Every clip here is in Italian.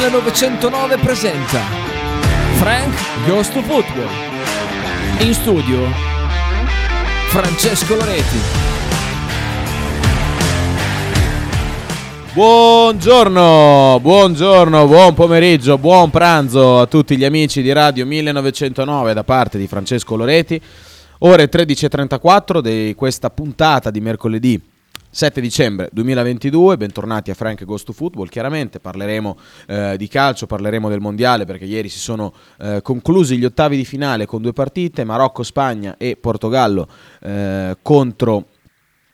Radio 1909 presenta Frank Goes to Football. In studio Francesco Loreti. Buongiorno, buongiorno, buon pomeriggio, buon pranzo a tutti gli amici di Radio 1909 da parte di Francesco Loreti. Ore 13.34 di questa puntata di mercoledì 7 dicembre 2022, bentornati a Frank Ghost to Football, chiaramente parleremo eh, di calcio, parleremo del mondiale perché ieri si sono eh, conclusi gli ottavi di finale con due partite, Marocco, Spagna e Portogallo eh, contro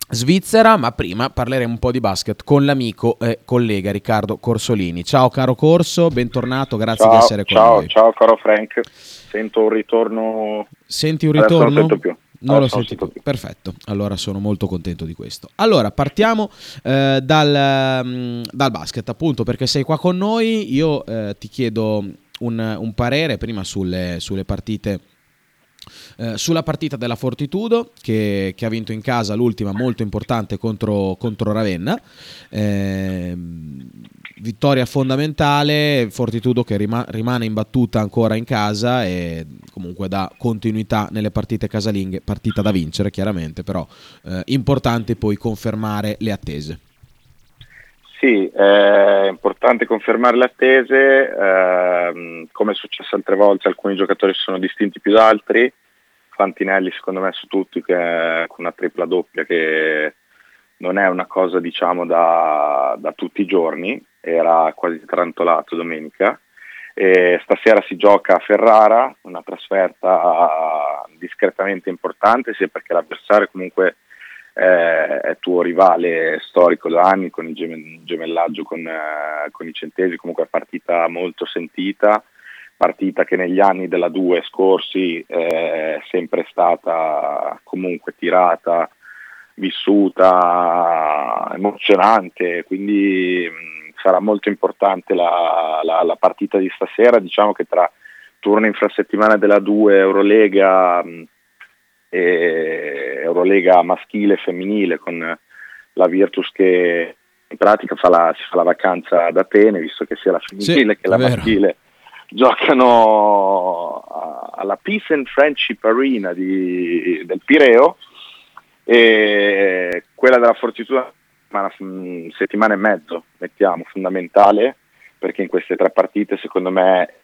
Svizzera, ma prima parleremo un po' di basket con l'amico e collega Riccardo Corsolini. Ciao caro Corso, bentornato, grazie ciao, di essere con ciao, noi. Ciao caro Frank, sento un ritorno. Senti un ritorno? non sento più. Non lo senti più. Perfetto, allora sono molto contento di questo. Allora, partiamo eh, dal, um, dal, basket, appunto, perché sei qua con noi. Io eh, ti chiedo un, un parere prima sulle, sulle partite eh, sulla partita della Fortitudo che, che, ha vinto in casa l'ultima molto importante contro, contro Ravenna. Eh, vittoria fondamentale, Fortitudo che rima, rimane imbattuta ancora in casa e comunque dà continuità nelle partite casalinghe, partita da vincere chiaramente, però eh, importante poi confermare le attese. Sì, è importante confermare le attese, eh, come è successo altre volte alcuni giocatori si sono distinti più da altri, Fantinelli secondo me su tutti che con una tripla doppia che non è una cosa diciamo da, da tutti i giorni, era quasi trantolato domenica. E stasera si gioca a Ferrara, una trasferta discretamente importante, sia perché l'avversario comunque eh, è tuo rivale storico da anni con il gemellaggio con, eh, con i centesi, comunque è partita molto sentita, partita che negli anni della 2 scorsi è sempre stata comunque tirata, vissuta, emozionante, quindi sarà molto importante la, la, la, partita di stasera, diciamo che tra turno infrasettimana della 2 Eurolega e Eurolega maschile e femminile con la Virtus che in pratica fa la, si fa la vacanza ad Atene, visto che sia la femminile sì, che la maschile giocano alla Peace and Friendship Arena di, del Pireo e quella della Fortitudo una settimana e mezzo, mettiamo, fondamentale, perché in queste tre partite secondo me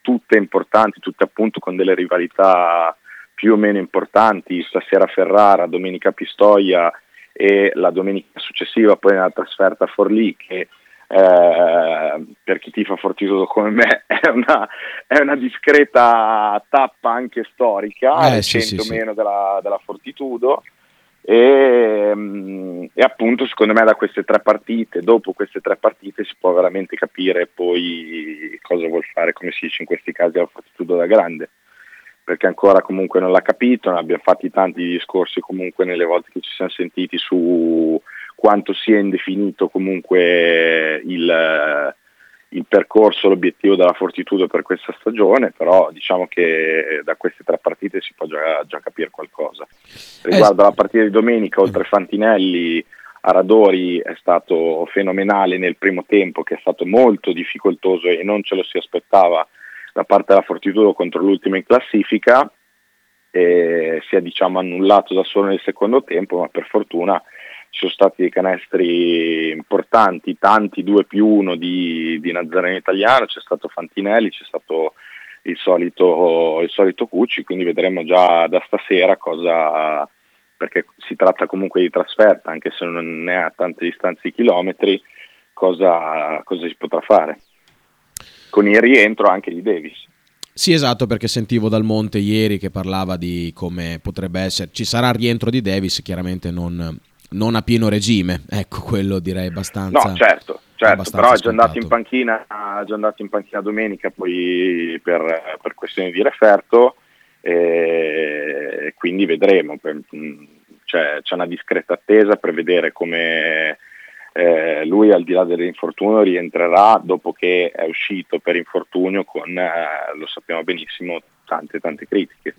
tutte importanti, tutte appunto con delle rivalità più o meno importanti, stasera Ferrara, domenica Pistoia e la domenica successiva poi nella trasferta Forlì che eh, per chi tifa Fortitudo come me è una, è una discreta tappa anche storica, eh, sì, sì, meno sì. Della, della, Fortitudo e, mm, e, appunto secondo me da queste tre partite, dopo queste tre partite si può veramente capire poi cosa vuol fare, come si dice in questi casi, la Fortitudo da grande perché ancora comunque non l'ha capito, ne abbiamo fatti tanti discorsi comunque nelle volte che ci siamo sentiti su quanto sia indefinito comunque il, il percorso, l'obiettivo della Fortitudo per questa stagione, però diciamo che da queste tre partite si può già, già capire qualcosa. Riguardo alla partita di domenica, oltre Fantinelli, Aradori è stato fenomenale nel primo tempo, che è stato molto difficoltoso e non ce lo si aspettava da parte della Fortitudo contro l'ultima in classifica, si è diciamo annullato da solo nel secondo tempo, ma per fortuna ci sono stati dei canestri importanti, tanti 2 più 1 di, di Nazareno Italiano, c'è stato Fantinelli, c'è stato il solito, il solito Cucci, quindi vedremo già da stasera cosa, perché si tratta comunque di trasferta, anche se non è a tante distanze di chilometri, cosa, cosa si potrà fare. Con il rientro anche di Davis. Sì, esatto, perché sentivo dal Monte ieri che parlava di come potrebbe essere. Ci sarà il rientro di Davis, chiaramente non, non a pieno regime, ecco quello direi abbastanza. No, certo, certo però è già, andato in panchina, è già andato in panchina domenica poi per, per questioni di referto e quindi vedremo. Cioè, c'è una discreta attesa per vedere come eh, lui al di là dell'infortunio rientrerà dopo che è uscito per infortunio con, eh, lo sappiamo benissimo, tante tante critiche.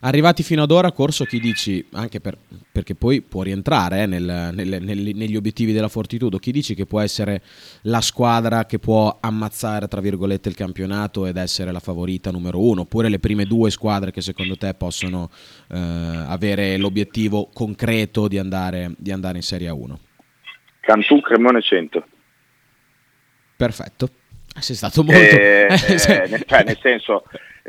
Arrivati fino ad ora, Corso, chi dici, anche per, perché poi può rientrare eh, nel, nel, nel, negli obiettivi della Fortitudo, chi dici che può essere la squadra che può ammazzare, tra virgolette, il campionato ed essere la favorita numero uno, oppure le prime due squadre che secondo te possono eh, avere l'obiettivo concreto di andare, di andare in Serie 1? Cantù, Cremone 100. Perfetto. Sei stato molto... Eh, eh, cioè, nel senso,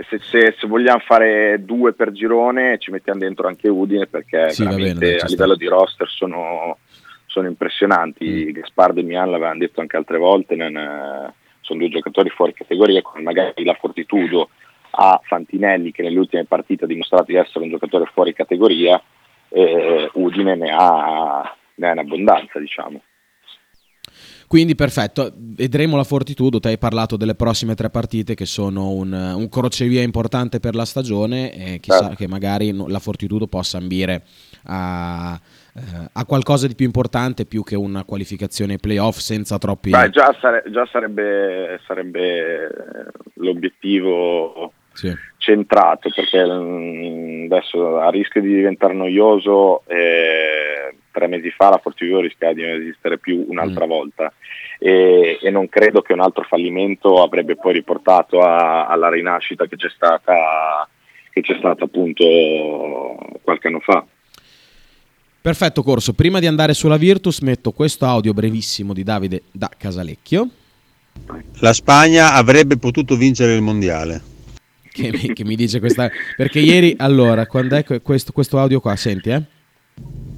se, se, se, vogliamo fare due per girone ci mettiamo dentro anche Udine perché sì, bene, a livello di roster sono, sono impressionanti. Mm. Gaspardo e Mian l'avevano detto anche altre volte, non, sono due giocatori fuori categoria, con magari la Fortitudo a Fantinelli che nelle ultime partite ha dimostrato di essere un giocatore fuori categoria, eh, Udine ne ha, ne ha in abbondanza diciamo. Quindi perfetto, vedremo la Fortitudo, te hai parlato delle prossime tre partite che sono un, un crocevia importante per la stagione e chissà certo. che magari la Fortitudo possa ambire a, eh, a, qualcosa di più importante più che una qualificazione playoff senza troppi... Beh, già, sare- già sarebbe, sarebbe l'obiettivo sì. centrato perché mm, adesso a rischio di diventare noioso eh, tre mesi fa la Fortitudo rischiava di non esistere più un'altra mm. volta e, e, non credo che un altro fallimento avrebbe poi riportato a, alla rinascita che c'è stata che c'è stata appunto qualche anno fa. Perfetto Corso, prima di andare sulla Virtus metto questo audio brevissimo di Davide da Casalecchio. La Spagna avrebbe potuto vincere il mondiale che, mi, che mi dice questa... Perché ieri, allora, quando è questo, questo audio qua, senti, eh?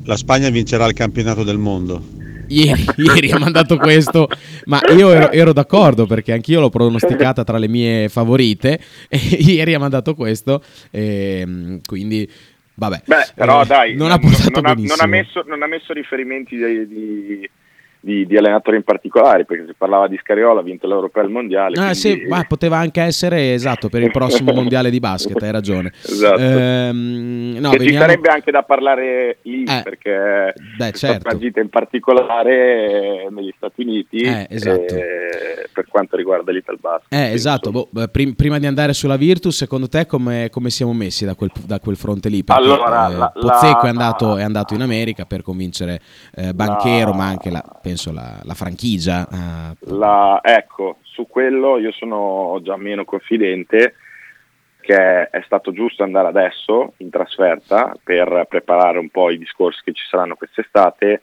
La Spagna vincerà il campionato del mondo. Ieri, ieri ha mandato questo, ma io ero, ero, d'accordo perché anch'io l'ho pronosticata tra le mie favorite. E ieri ha mandato questo, e, ehm, quindi vabbè. Beh, però eh, dai, non, non, ha portato non, non, ha messo, non ha messo riferimenti di, di di, di, allenatori in particolare, perché si parlava di Scariola, ha vinto l'Europeo e il Mondiale. Ah, quindi... sì, ma poteva anche essere esatto per il prossimo Mondiale di basket, hai ragione. Esatto. Ehm, no, veniamo... Ci sarebbe anche da parlare lì, eh, perché beh, certo. in particolare negli Stati Uniti eh, esatto. per quanto riguarda l'Ital Basket. Eh, esatto, boh, prim- prima di andare sulla Virtus, secondo te come, come siamo messi da quel, da quel, fronte lì? Perché, allora, eh, la, Pozzecco la, è, andato, è, andato, in America per convincere eh, Banchero, ma anche la penso la, la franchigia. Uh... La, ecco, su quello io sono già meno confidente che è stato giusto andare adesso in trasferta per preparare un po' i discorsi che ci saranno quest'estate,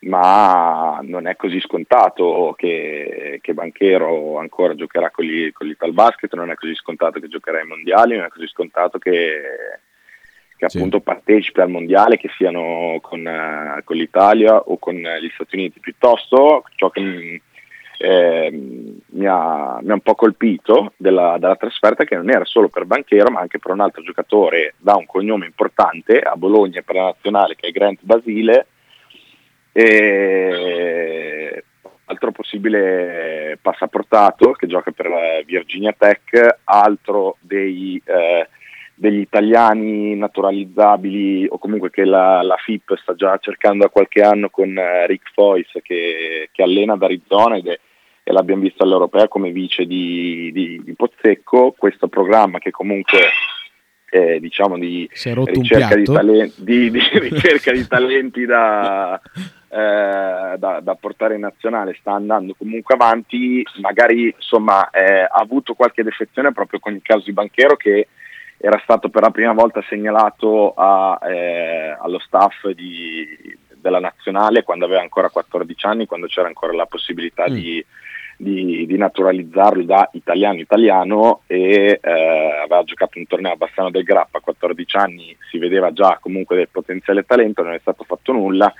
ma non è così scontato che, che Banchero ancora giocherà con l'Ital Basket, non è così scontato che giocherà ai mondiali, non è così scontato che che sì. appunto partecipi al mondiale, che siano con, uh, con, l'Italia o con gli Stati Uniti. Piuttosto ciò che mi, eh, mi, ha, mi ha, un po' colpito della, della, trasferta che non era solo per Banchero ma anche per un altro giocatore da un cognome importante a Bologna per la nazionale che è Grant Basile. E altro possibile passaportato che gioca per Virginia Tech, altro dei eh, degli italiani naturalizzabili o comunque che la, la, FIP sta già cercando da qualche anno con eh, Rick Foyce che, che, allena ad Arizona ed è, e l'abbiamo visto all'Europea come vice di, di, di Pozzecco, questo programma che comunque eh, diciamo di ricerca di, talen- di, di, ricerca di talenti da, eh, da, da, portare in nazionale. Sta andando comunque avanti, magari insomma eh, ha avuto qualche defezione proprio con il caso di Banchero che era stato per la prima volta segnalato a, eh, allo staff di, della nazionale quando aveva ancora 14 anni, quando c'era ancora la possibilità mm. di, di, di, naturalizzarlo da italiano-italiano e eh, aveva giocato un torneo a Bassano del Grappa a 14 anni, si vedeva già comunque del potenziale talento, non è stato fatto nulla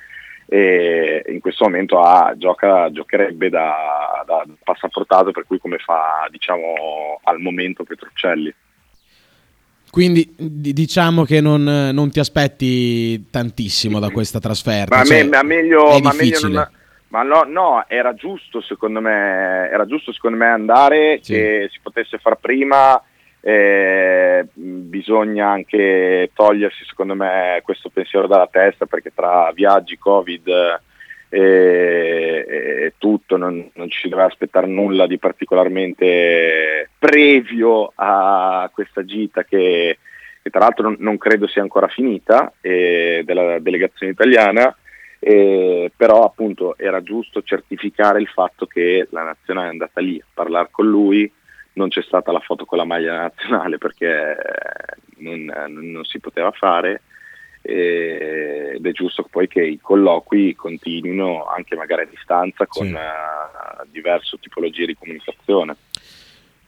e in questo momento ha, gioca, giocherebbe da, da passaportato per cui come fa diciamo al momento Petruccelli. Quindi diciamo che non, non, ti aspetti tantissimo da questa trasferta. Ma, cioè, me, meglio, ma meglio non, ma no, no, era giusto secondo me, era giusto secondo me andare, sì. che si potesse far prima, eh, bisogna anche togliersi secondo me questo pensiero dalla testa perché tra viaggi, covid e, tutto non, non, ci deve aspettare nulla di particolarmente previo a questa gita che, che tra l'altro non, non credo sia ancora finita, eh, della delegazione italiana, eh, però appunto era giusto certificare il fatto che la nazionale è andata lì a parlare con lui, non c'è stata la foto con la maglia nazionale perché non, non si poteva fare ed è giusto poi che i colloqui continuino anche magari a distanza con sì. uh, diverse tipologie di comunicazione.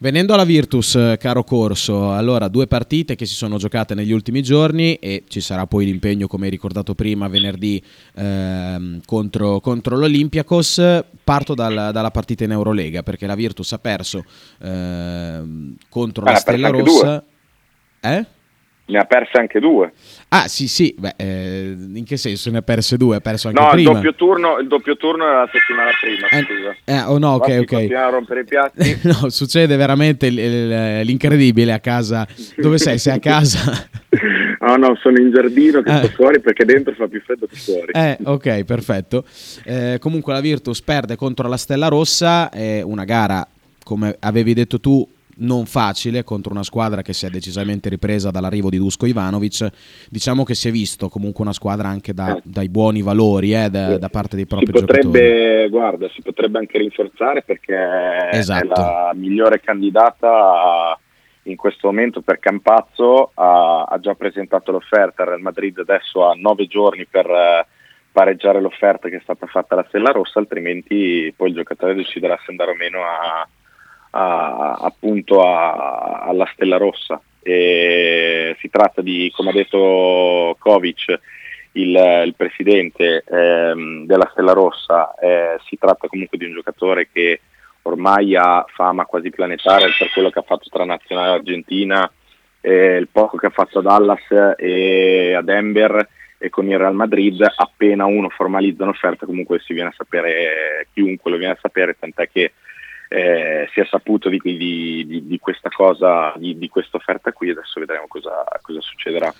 Venendo alla Virtus, eh, caro Corso, allora due partite che si sono giocate negli ultimi giorni e ci sarà poi l'impegno, come hai ricordato prima, venerdì ehm, contro, contro, l'Olympiakos. Parto dal, dalla partita in Eurolega perché la Virtus ha perso ehm, contro ah, la Stella Rossa. Eh? Ne ha perse anche due. Ah sì sì, Beh, eh, in che senso ne ha perse due? Ha perso anche no, prima? Il doppio, turno, il doppio turno era la settimana prima, eh, scusa. Eh, oh no, ok, ok. A rompere i piatti. no, succede veramente l'incredibile a casa. Dove sei? Sei a casa? no, no, sono in giardino che sto eh. fuori perché dentro fa più freddo che fuori. Eh, ok, perfetto. Eh, comunque la Virtus perde contro la Stella Rossa, è una gara, come avevi detto tu, non facile contro una squadra che si è decisamente ripresa dall'arrivo di Dusko Ivanovic. Diciamo che si è visto comunque una squadra anche da, eh. dai buoni valori eh, da, da, parte dei propri si potrebbe, giocatori. Guarda, si potrebbe anche rinforzare perché esatto. è la migliore candidata in questo momento per Campazzo. Ha, ha già presentato l'offerta, il Real Madrid adesso ha nove giorni per eh, pareggiare l'offerta che è stata fatta alla Stella Rossa, altrimenti poi il giocatore deciderà se andare o meno a a, appunto a, alla Stella Rossa. E si tratta di, come ha detto Kovic, il, il presidente ehm, della Stella Rossa, eh, si tratta comunque di un giocatore che ormai ha fama quasi planetaria per quello che ha fatto tra nazionale argentina, eh, il poco che ha fatto a Dallas e a Denver e con il Real Madrid appena uno formalizza un'offerta comunque si viene a sapere, chiunque lo viene a sapere, tant'è che eh, si è saputo di, di, di, questa cosa, di, questa offerta qui, adesso vedremo cosa, cosa succederà.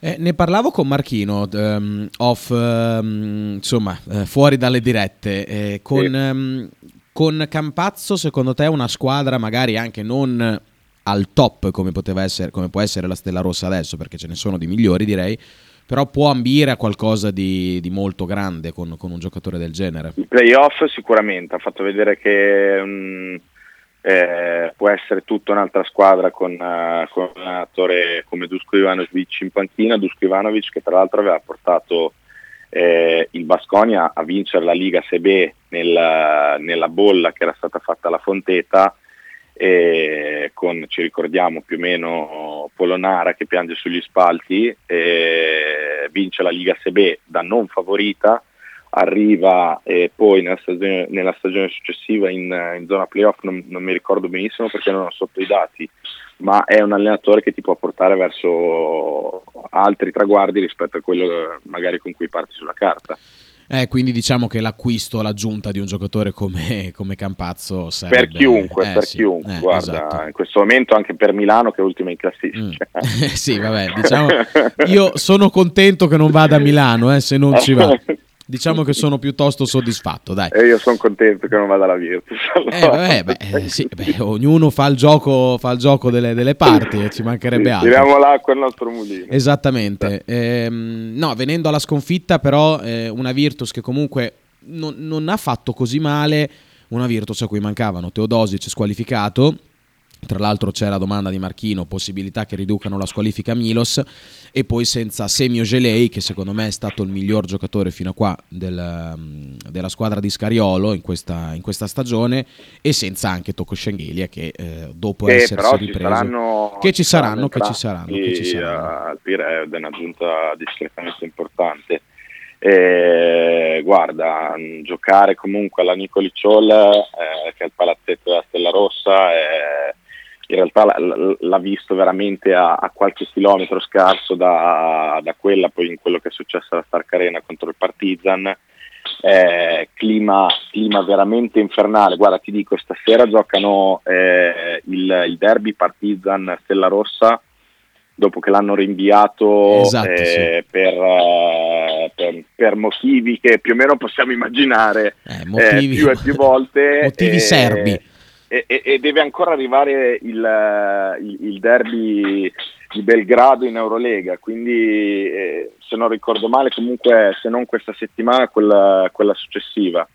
Eh, ne parlavo con Marchino, um, off, um, insomma, eh, fuori dalle dirette, eh, con, sì. um, con, Campazzo secondo te una squadra magari anche non al top come, essere, come può essere la Stella Rossa adesso, perché ce ne sono di migliori direi, però può ambire a qualcosa di, di molto grande con, con, un giocatore del genere. Il playoff sicuramente, ha fatto vedere che um, eh, può essere tutta un'altra squadra con, uh, con un allenatore come Dusko Ivanovic in panchina, Dusko Ivanovic che tra l'altro aveva portato eh, il Basconia a vincere la Liga Sebe nella, nella bolla che era stata fatta alla Fonteta con, ci ricordiamo più o meno Polonara che piange sugli spalti, vince la Liga Sebe da non favorita, arriva poi nella stagione, nella stagione successiva in, in, zona playoff, non, non, mi ricordo benissimo perché non ho sotto i dati, ma è un allenatore che ti può portare verso altri traguardi rispetto a quello magari con cui parti sulla carta. Eh, quindi diciamo che l'acquisto, l'aggiunta di un giocatore come, come Campazzo sarebbe... Per chiunque, eh, per sì, chiunque, eh, guarda, esatto. in questo momento anche per Milano che è ultima in classifica. Mm. sì, vabbè, diciamo, io sono contento che non vada a Milano, eh, se non ci va. Diciamo che sono piuttosto soddisfatto, dai. E io sono contento che non vada alla Virtus. Allora. Eh, vabbè, beh, eh, sì, beh, ognuno fa il gioco, fa il gioco delle, delle, parti, ci mancherebbe sì, altro. Tiriamo l'acqua al nostro mulino. Esattamente. Ehm, no, venendo alla sconfitta, però, eh, una Virtus che comunque non, non ha fatto così male, una Virtus a cui mancavano Teodosic squalificato tra l'altro c'è la domanda di Marchino, possibilità che riducano la squalifica Milos e poi senza Semio Gelei che secondo me è stato il miglior giocatore fino a qua del, mm, della squadra di Scariolo in questa, in questa, stagione e senza anche Tocco Schengelia che eh, dopo eh, essersi ripreso saranno, che ci saranno, che ci saranno, che ci saranno. Al Pire è un'aggiunta discretamente importante. E, guarda, giocare comunque alla Nicoli Ciol, eh, che è il palazzetto della Stella Rossa, è in realtà l'ha visto veramente a, a qualche chilometro scarso da, da, quella, poi in quello che è successo alla Stark Arena contro il Partizan. Eh, clima, clima, veramente infernale. Guarda, ti dico, stasera giocano eh, il, il, derby Partizan Stella Rossa dopo che l'hanno rinviato esatto, eh, sì. per, uh, per, per, motivi che più o meno possiamo immaginare eh, motivi, più e più volte. Motivi serbi e, e, deve ancora arrivare il, il, il derby di Belgrado in Eurolega, quindi eh, se non ricordo male comunque se non questa settimana quella, quella successiva.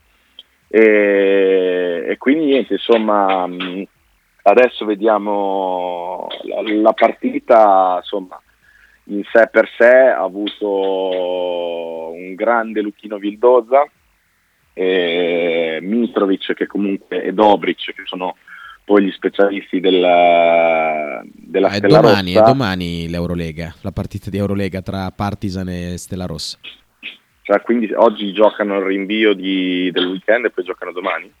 E, e, quindi niente, insomma, adesso vediamo la, la partita, insomma, in sé per sé ha avuto un grande Luchino Vildoza, Mitrovic che comunque e Dobric che sono poi gli specialisti della, della ah, Stella domani, Rossa. È domani l'Eurolega, la partita di Eurolega tra Partizan e Stella Rossa. Cioè, quindi oggi giocano il rinvio di, del weekend e poi giocano domani?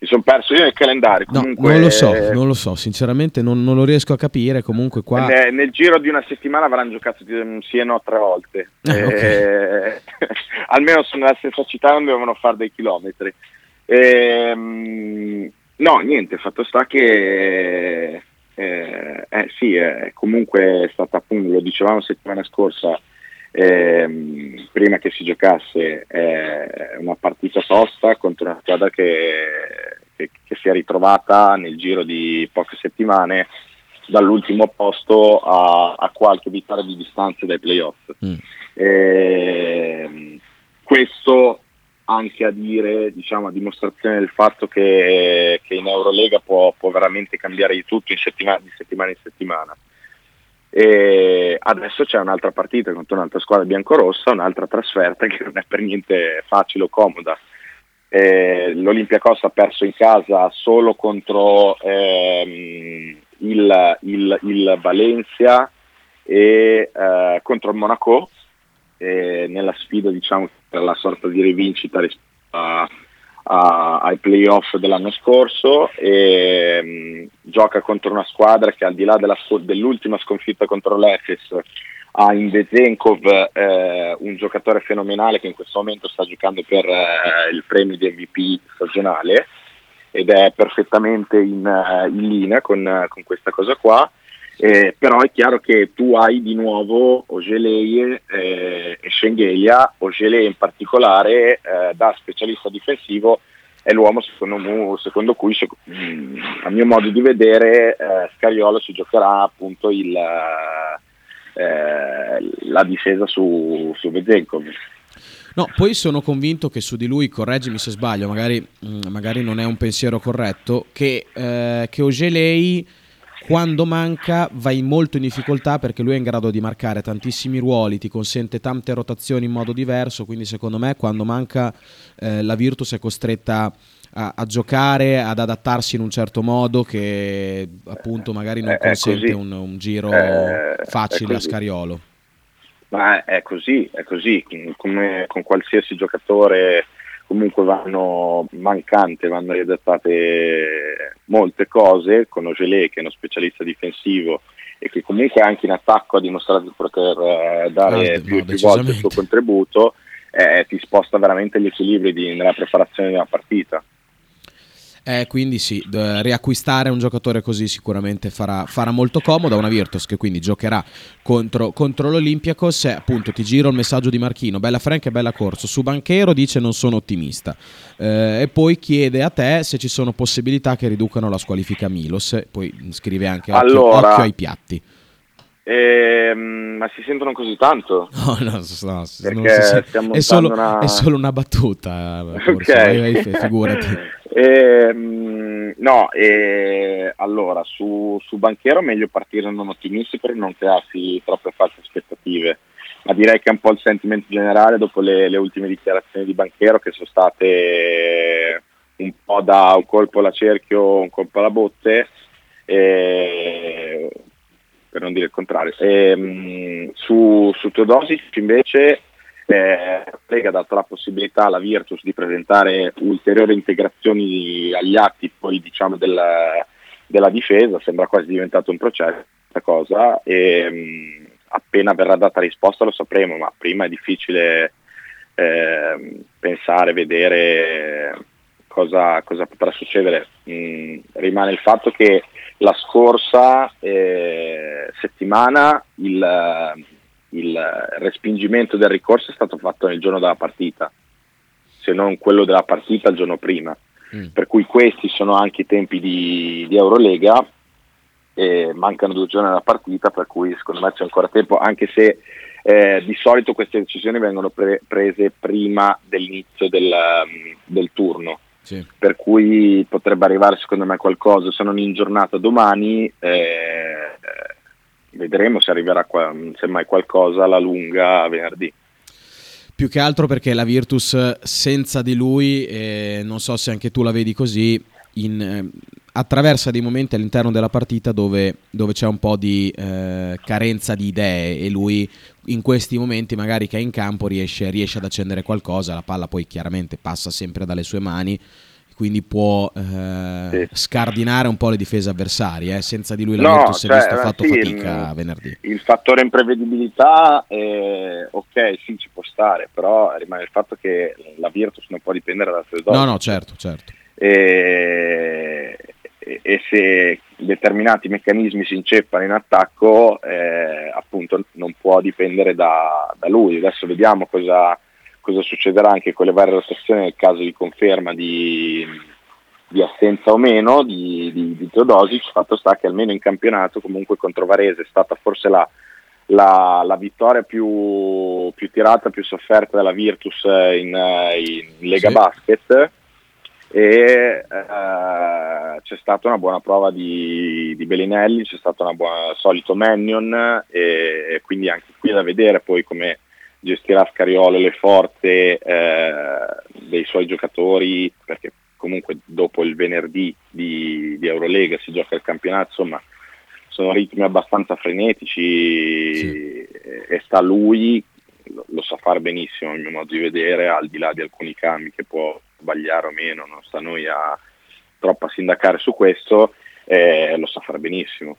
Mi sono perso io nel calendario. Comunque, no, non lo so, non lo so, sinceramente non, non lo riesco a capire. Comunque qua... Nel, nel, giro di una settimana avranno giocato sì e no tre volte. Eh, okay. eh, almeno sono nella stessa città, non devono fare dei chilometri. Eh, no, niente, fatto sta che eh, eh, sì, eh, comunque è stata appunto, lo dicevamo settimana scorsa, ehm, prima che si giocasse eh, una partita tosta contro una squadra che, che, che, si è ritrovata nel giro di poche settimane dall'ultimo posto a, a qualche vittoria di distanza dai playoff. Mm. E, questo anche a dire, diciamo, a dimostrazione del fatto che, che in Eurolega può, può, veramente cambiare di tutto in settimana, di settimana in settimana. E adesso c'è un'altra partita contro un'altra squadra biancorossa, un'altra trasferta che non è per niente facile o comoda. Eh, L'Olympiacos ha perso in casa solo contro ehm, il, il, il, Valencia e eh, contro il Monaco eh, nella sfida diciamo per la sorta di rivincita rispetto a, a, ai playoff dell'anno scorso e mh, gioca contro una squadra che al di là della, dell'ultima sconfitta contro l'Efes ha in Vezenkov eh, un giocatore fenomenale che in questo momento sta giocando per eh, il premio di MVP stagionale ed è perfettamente in, uh, in linea con, con, questa cosa qua. Eh, però è chiaro che tu hai di nuovo Ogelei eh, e Schengelia, Ogelei in particolare eh, da specialista difensivo è l'uomo secondo, secondo cui mh, mm, a mio modo di vedere eh, Scariolo si giocherà appunto il, eh, la difesa su, su Bezenkov. No, poi sono convinto che su di lui, correggimi se sbaglio, magari, mm, magari non è un pensiero corretto, che, eh, che Ogelei quando manca vai molto in difficoltà perché lui è in grado di marcare tantissimi ruoli, ti consente tante rotazioni in modo diverso, quindi secondo me quando manca eh, la Virtus è costretta a, a, giocare, ad adattarsi in un certo modo che appunto magari non consente un, un, giro eh, facile a Scariolo. Ma è così, è così, come con qualsiasi giocatore comunque vanno mancante, vanno riadattate molte cose, con Ogelé che è uno specialista difensivo e che comunque anche in attacco ha dimostrato di poter eh, dare no, più, no, più volte il suo contributo, eh, ti sposta veramente gli equilibri di, nella preparazione di una partita. Eh, quindi sì, riacquistare un giocatore così sicuramente farà, farà, molto comodo. Una Virtus che quindi giocherà contro, contro l'Olympiacos. E appunto ti giro il messaggio di Marchino: Bella Frank e bella Corso. Su Banchero dice non sono ottimista. Eh, e poi chiede a te se ci sono possibilità che riducano la squalifica Milos. Poi scrive anche occhio, allora, occhio ai piatti. Eh, ma si sentono così tanto? No, no, no si, è, solo, una... è, solo, una battuta. Okay. figurati. Eh, no, eh, allora su, su, Banchero meglio partire non ottimisti per non crearsi troppe false aspettative, ma direi che è un po' il sentimento generale dopo le, le ultime dichiarazioni di Banchero che sono state un po' da un colpo alla cerchio, un colpo alla botte, eh, per non dire il contrario. Eh, su, su Teodosic invece eh, Lega dato la possibilità alla Virtus di presentare ulteriori integrazioni agli atti poi, diciamo, della, della, difesa, sembra quasi diventato un processo questa cosa e mh, appena verrà data risposta lo sapremo, ma prima è difficile eh, pensare, vedere cosa, cosa potrà succedere. Mh, rimane il fatto che la scorsa eh, settimana il il respingimento del ricorso è stato fatto nel giorno della partita, se non quello della partita il giorno prima. Mm. Per cui questi sono anche i tempi di, di Eurolega mancano due giorni alla partita, per cui secondo me c'è ancora tempo, anche se eh, di solito queste decisioni vengono pre- prese prima dell'inizio del, um, del turno. Sì. Per cui potrebbe arrivare secondo me qualcosa, se non in giornata domani, eh, vedremo se arriverà qua, semmai qualcosa alla lunga venerdì. Più che altro perché la Virtus senza di lui, eh, non so se anche tu la vedi così, in, eh, attraversa dei momenti all'interno della partita dove, dove c'è un po' di eh, carenza di idee e lui in questi momenti magari che è in campo riesce, riesce, ad accendere qualcosa, la palla poi chiaramente passa sempre dalle sue mani quindi può eh, sì. scardinare un po' le difese avversarie. Eh. Senza di lui la no, Virtus cioè, ha fatto sì, fatica il, venerdì. Il fattore imprevedibilità, eh, ok, sì, ci può stare, però rimane il fatto che la Virtus non può dipendere da sue No, no, certo, certo. E, e, se determinati meccanismi si inceppano in attacco, eh, appunto non può dipendere da, da lui. Adesso vediamo cosa cosa succederà anche con le varie rotazioni nel caso di conferma di, di assenza o meno di, di, di Teodosic, fatto sta che almeno in campionato comunque contro Varese è stata forse la, la, la vittoria più, più, tirata, più sofferta della Virtus in, in Lega sì. Basket e eh, c'è stata una buona prova di, di Bellinelli, c'è stato un solito Mannion e, e quindi anche qui da vedere poi come gestirà Scariolo le forze eh, dei suoi giocatori, perché comunque dopo il venerdì di, di, Eurolega si gioca il campionato, insomma sono ritmi abbastanza frenetici sì. e, sta lui, lo, lo, sa fare benissimo il mio modo di vedere, al di là di alcuni cambi che può sbagliare o meno, non sta a noi a troppo a sindacare su questo, eh, lo sa fare benissimo.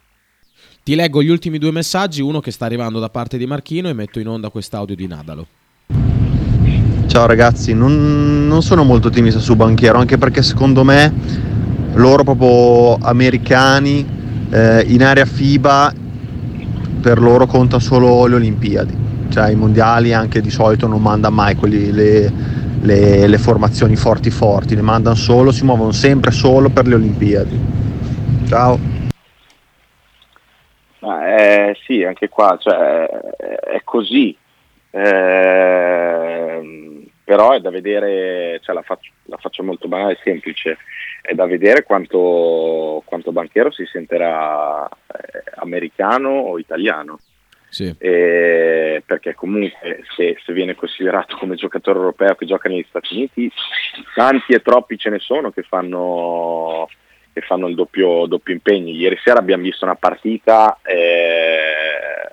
Ti leggo gli ultimi due messaggi, uno che sta arrivando da parte di Marchino e metto in onda quest'audio di Nadalo. Ciao ragazzi, non, non sono molto ottimista su Banchiero, anche perché secondo me loro proprio americani eh, in area FIBA per loro conta solo le Olimpiadi, cioè i mondiali anche di solito non manda mai quelli, le, le, le formazioni forti forti, le mandano solo, si muovono sempre solo per le Olimpiadi. Ciao. Eh, sì, anche qua cioè, è così, eh, però è da vedere, cioè, la, faccio, la, faccio, molto banale e semplice, è da vedere quanto, quanto Banchero si sentirà eh, americano o italiano. Sì. Eh, perché comunque se, se, viene considerato come giocatore europeo che gioca negli Stati Uniti, tanti e troppi ce ne sono che fanno che fanno il doppio, doppio impegno. Ieri sera abbiamo visto una partita, eh,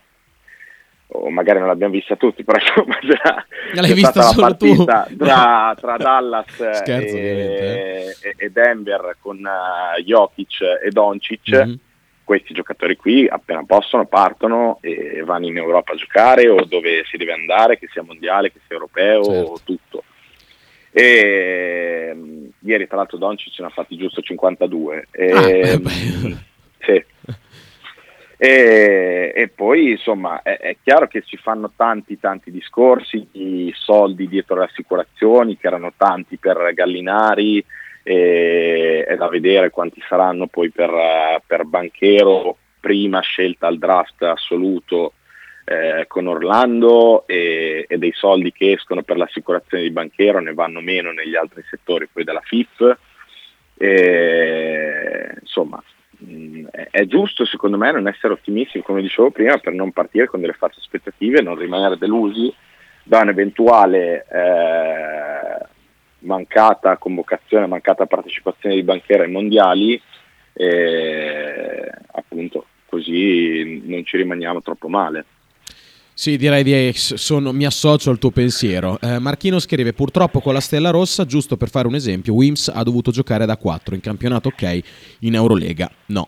o magari non l'abbiamo vista tutti, però insomma c'era, c'è stata la partita tra, tra, Dallas Scherzo, e, eh. e, Denver con uh, Jokic e Doncic. Mm-hmm. Questi giocatori qui appena possono partono e vanno in Europa a giocare o dove si deve andare, che sia mondiale, che sia europeo, certo. tutto. E, um, ieri tra l'altro Doncic ce ne ha fatti giusto 52. E, ah, ehm, sì. E, e, poi insomma è, è, chiaro che si fanno tanti tanti discorsi di soldi dietro le assicurazioni che erano tanti per Gallinari e, è da vedere quanti saranno poi per, per Banchero prima scelta al draft assoluto eh, con Orlando e, e, dei soldi che escono per l'assicurazione di banchero ne vanno meno negli altri settori poi della FIP. E, insomma, mh, mm, è giusto secondo me non essere ottimisti, come dicevo prima, per non partire con delle false aspettative, non rimanere delusi da un'eventuale eh, mancata convocazione, mancata partecipazione di banchieri ai mondiali, eh, appunto così non ci rimaniamo troppo male. Sì, direi di sono, mi associo al tuo pensiero. Eh, Marchino scrive: Purtroppo con la Stella Rossa, giusto per fare un esempio, Wims ha dovuto giocare da 4 in campionato, ok, in Eurolega no.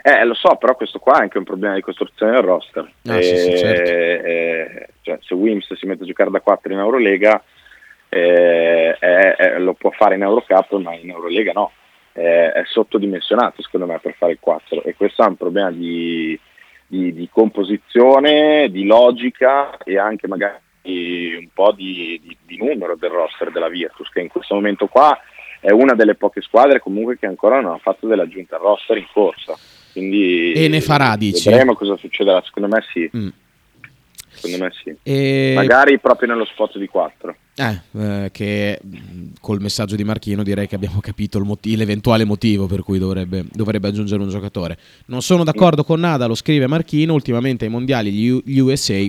Eh, lo so, però questo qua è anche un problema di costruzione del roster. Ah, eh, sì, sì, certo. eh, cioè, se Wims si mette a giocare da 4 in Eurolega, eh, lo può fare in Eurocup, ma in Eurolega no. è sottodimensionato, secondo me, per fare il 4. E questo è un problema di di, di composizione, di logica e anche magari un po' di, di, di, numero del roster della Virtus, che in questo momento qua è una delle poche squadre comunque che ancora non ha fatto dell'aggiunta al roster in corsa. Quindi E ne farà, dici? Vedremo cosa succederà. Secondo me sì. Mm. Secondo me sì. E- Magari proprio nello spot di 4. Eh, eh, che col messaggio di Marchino direi che abbiamo capito il moti- l'eventuale motivo per cui dovrebbe, dovrebbe aggiungere un giocatore. Non sono d'accordo con Nada, lo scrive Marchino, ultimamente ai mondiali gli, gli USA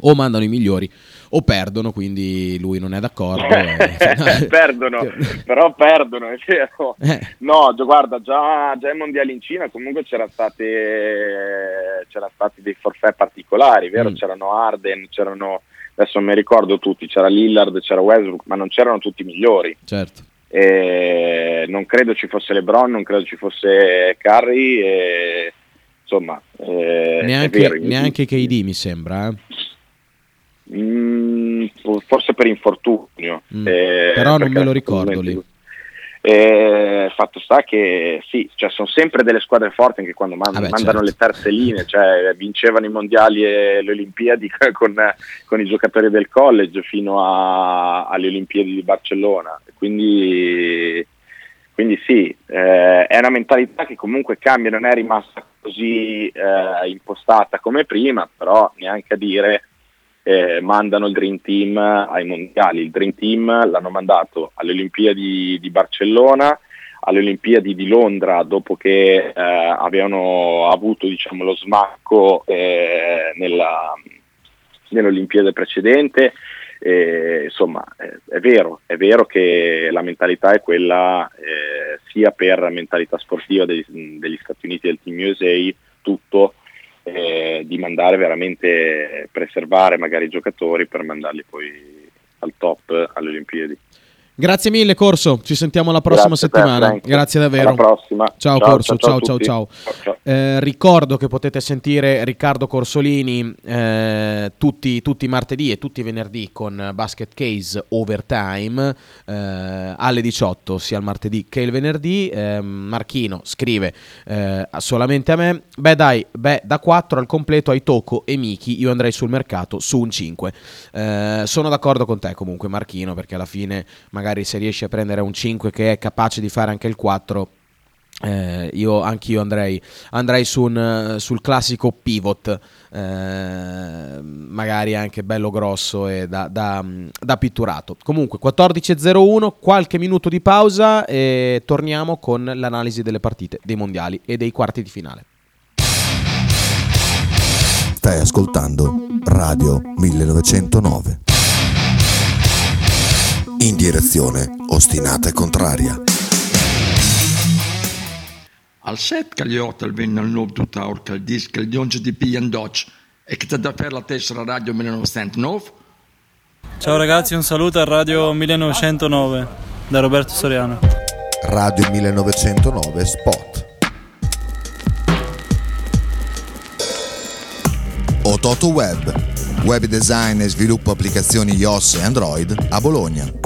o mandano i migliori o perdono, quindi lui non è d'accordo. eh. perdono, però perdono, è vero. Eh, No, guarda, già, già ai mondiali in Cina comunque c'era state, c'era stati dei forfè particolari, vero? Mm. C'erano Arden, c'erano, adesso non mi ricordo tutti, c'era Lillard, c'era Westbrook, ma non c'erano tutti i migliori. certo. E non credo ci fosse LeBron, non credo ci fosse Curry, e, insomma, eh, neanche, vero, neanche KD mi sembra. eh. Mm, forse per infortunio. Mm. eh, Però non me lo ricordo lì. Eh, fatto sta che sì, cioè sono sempre delle squadre forti anche quando man- Vabbè, mandano certo. le terze linee, cioè vincevano i mondiali e le Olimpiadi con, con i giocatori del college fino a- alle Olimpiadi di Barcellona. Quindi, quindi sì, eh, è una mentalità che comunque cambia, non è rimasta così eh, impostata come prima, però neanche a dire eh, mandano il Dream Team ai mondiali. Il Dream Team l'hanno mandato alle Olimpiadi di Barcellona, alle Olimpiadi di Londra dopo che eh, avevano avuto diciamo, lo smacco eh, nella, nell'Olimpiade precedente. Eh, insomma, è vero, è vero che la mentalità è quella eh, sia per mentalità sportiva degli, degli Stati Uniti e del Team USA, tutto, eh, di mandare veramente, preservare magari i giocatori per mandarli poi al top alle Olimpiadi. Grazie mille Corso, ci sentiamo la prossima Grazie te, settimana. Frank. Grazie davvero. Alla prossima. Ciao, Ciao, Corso, ciao ciao, ciao ciao Eh, ricordo che potete sentire Riccardo Corsolini eh, tutti, tutti i martedì e tutti i venerdì con Basket Case Overtime eh, alle 18 sia il martedì che il venerdì. Eh, Marchino scrive eh, solamente a me, beh dai, beh da 4 al completo ai Toco e Miki io andrei sul mercato su un 5. Eh, sono d'accordo con te comunque Marchino perché alla fine magari se riesci a prendere un 5 che è capace di fare anche il 4 eh, io anch'io andrei, andrei su un, sul classico pivot, eh, magari anche bello grosso e da, da- da pitturato. Comunque 14.01, qualche minuto di pausa e torniamo con l'analisi delle partite dei mondiali e dei quarti di finale. Stai ascoltando Radio 1909. In direzione ostinata e contraria. Al set che gli hotel venne al nuovo tuttaur che il disco il dionge di Pian Dodge e che da per la tessera radio 1909 Ciao ragazzi, un saluto a Radio 1909 da Roberto Soriano. Radio 1909 Spot. Ototo Web. Web design e sviluppo applicazioni iOS e Android a Bologna.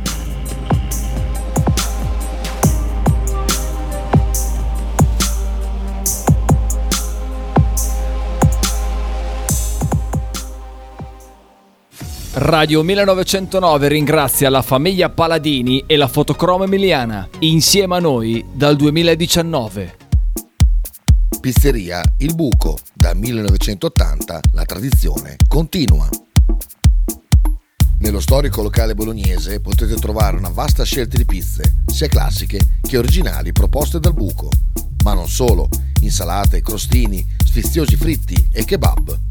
Radio 1909 ringrazia la famiglia Paladini e la fotocromo emiliana, insieme a noi dal 2019. Pizzeria Il Buco, da 1980 la tradizione continua. Nello storico locale bolognese potete trovare una vasta scelta di pizze, sia classiche che originali proposte dal buco. Ma non solo, insalate, crostini, sfiziosi fritti e kebab.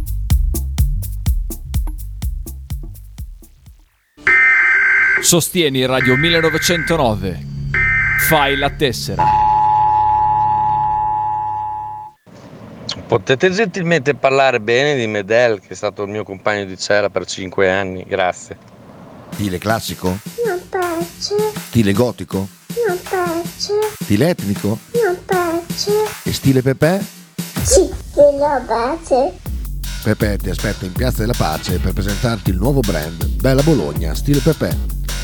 Sostieni Radio 1909. Fai la tessera. Potete gentilmente parlare bene di Medel, che è stato il mio compagno di cella per 5 anni, grazie. Stile classico? Non piace, Stile gotico? non piace, Stile etnico? non piace. E stile Pepe? Sì, lo piace. Pepe ti aspetta in Piazza della Pace per presentarti il nuovo brand Bella Bologna Stile Pepe.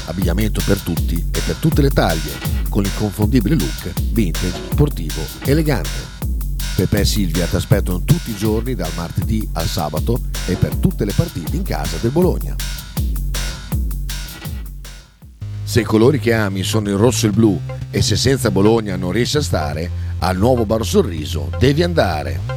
Abbigliamento per tutti e per tutte le taglie, con l'inconfondibile look vintage, sportivo, elegante. Pepe e Silvia ti aspettano tutti i giorni dal martedì al sabato e per tutte le partite in casa del Bologna. Se i colori che ami sono il rosso e il blu e se senza Bologna non riesci a stare, al nuovo Bar Sorriso devi andare.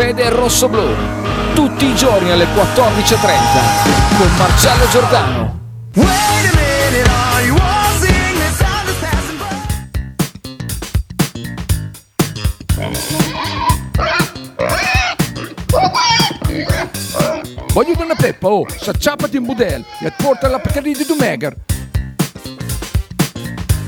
Fede Rosso Blu, tutti i giorni alle 14.30 con Marcello Giordano. Voglio una peppa, oh, s'acciappati in budel e porta la Pcaridi di Dumegar.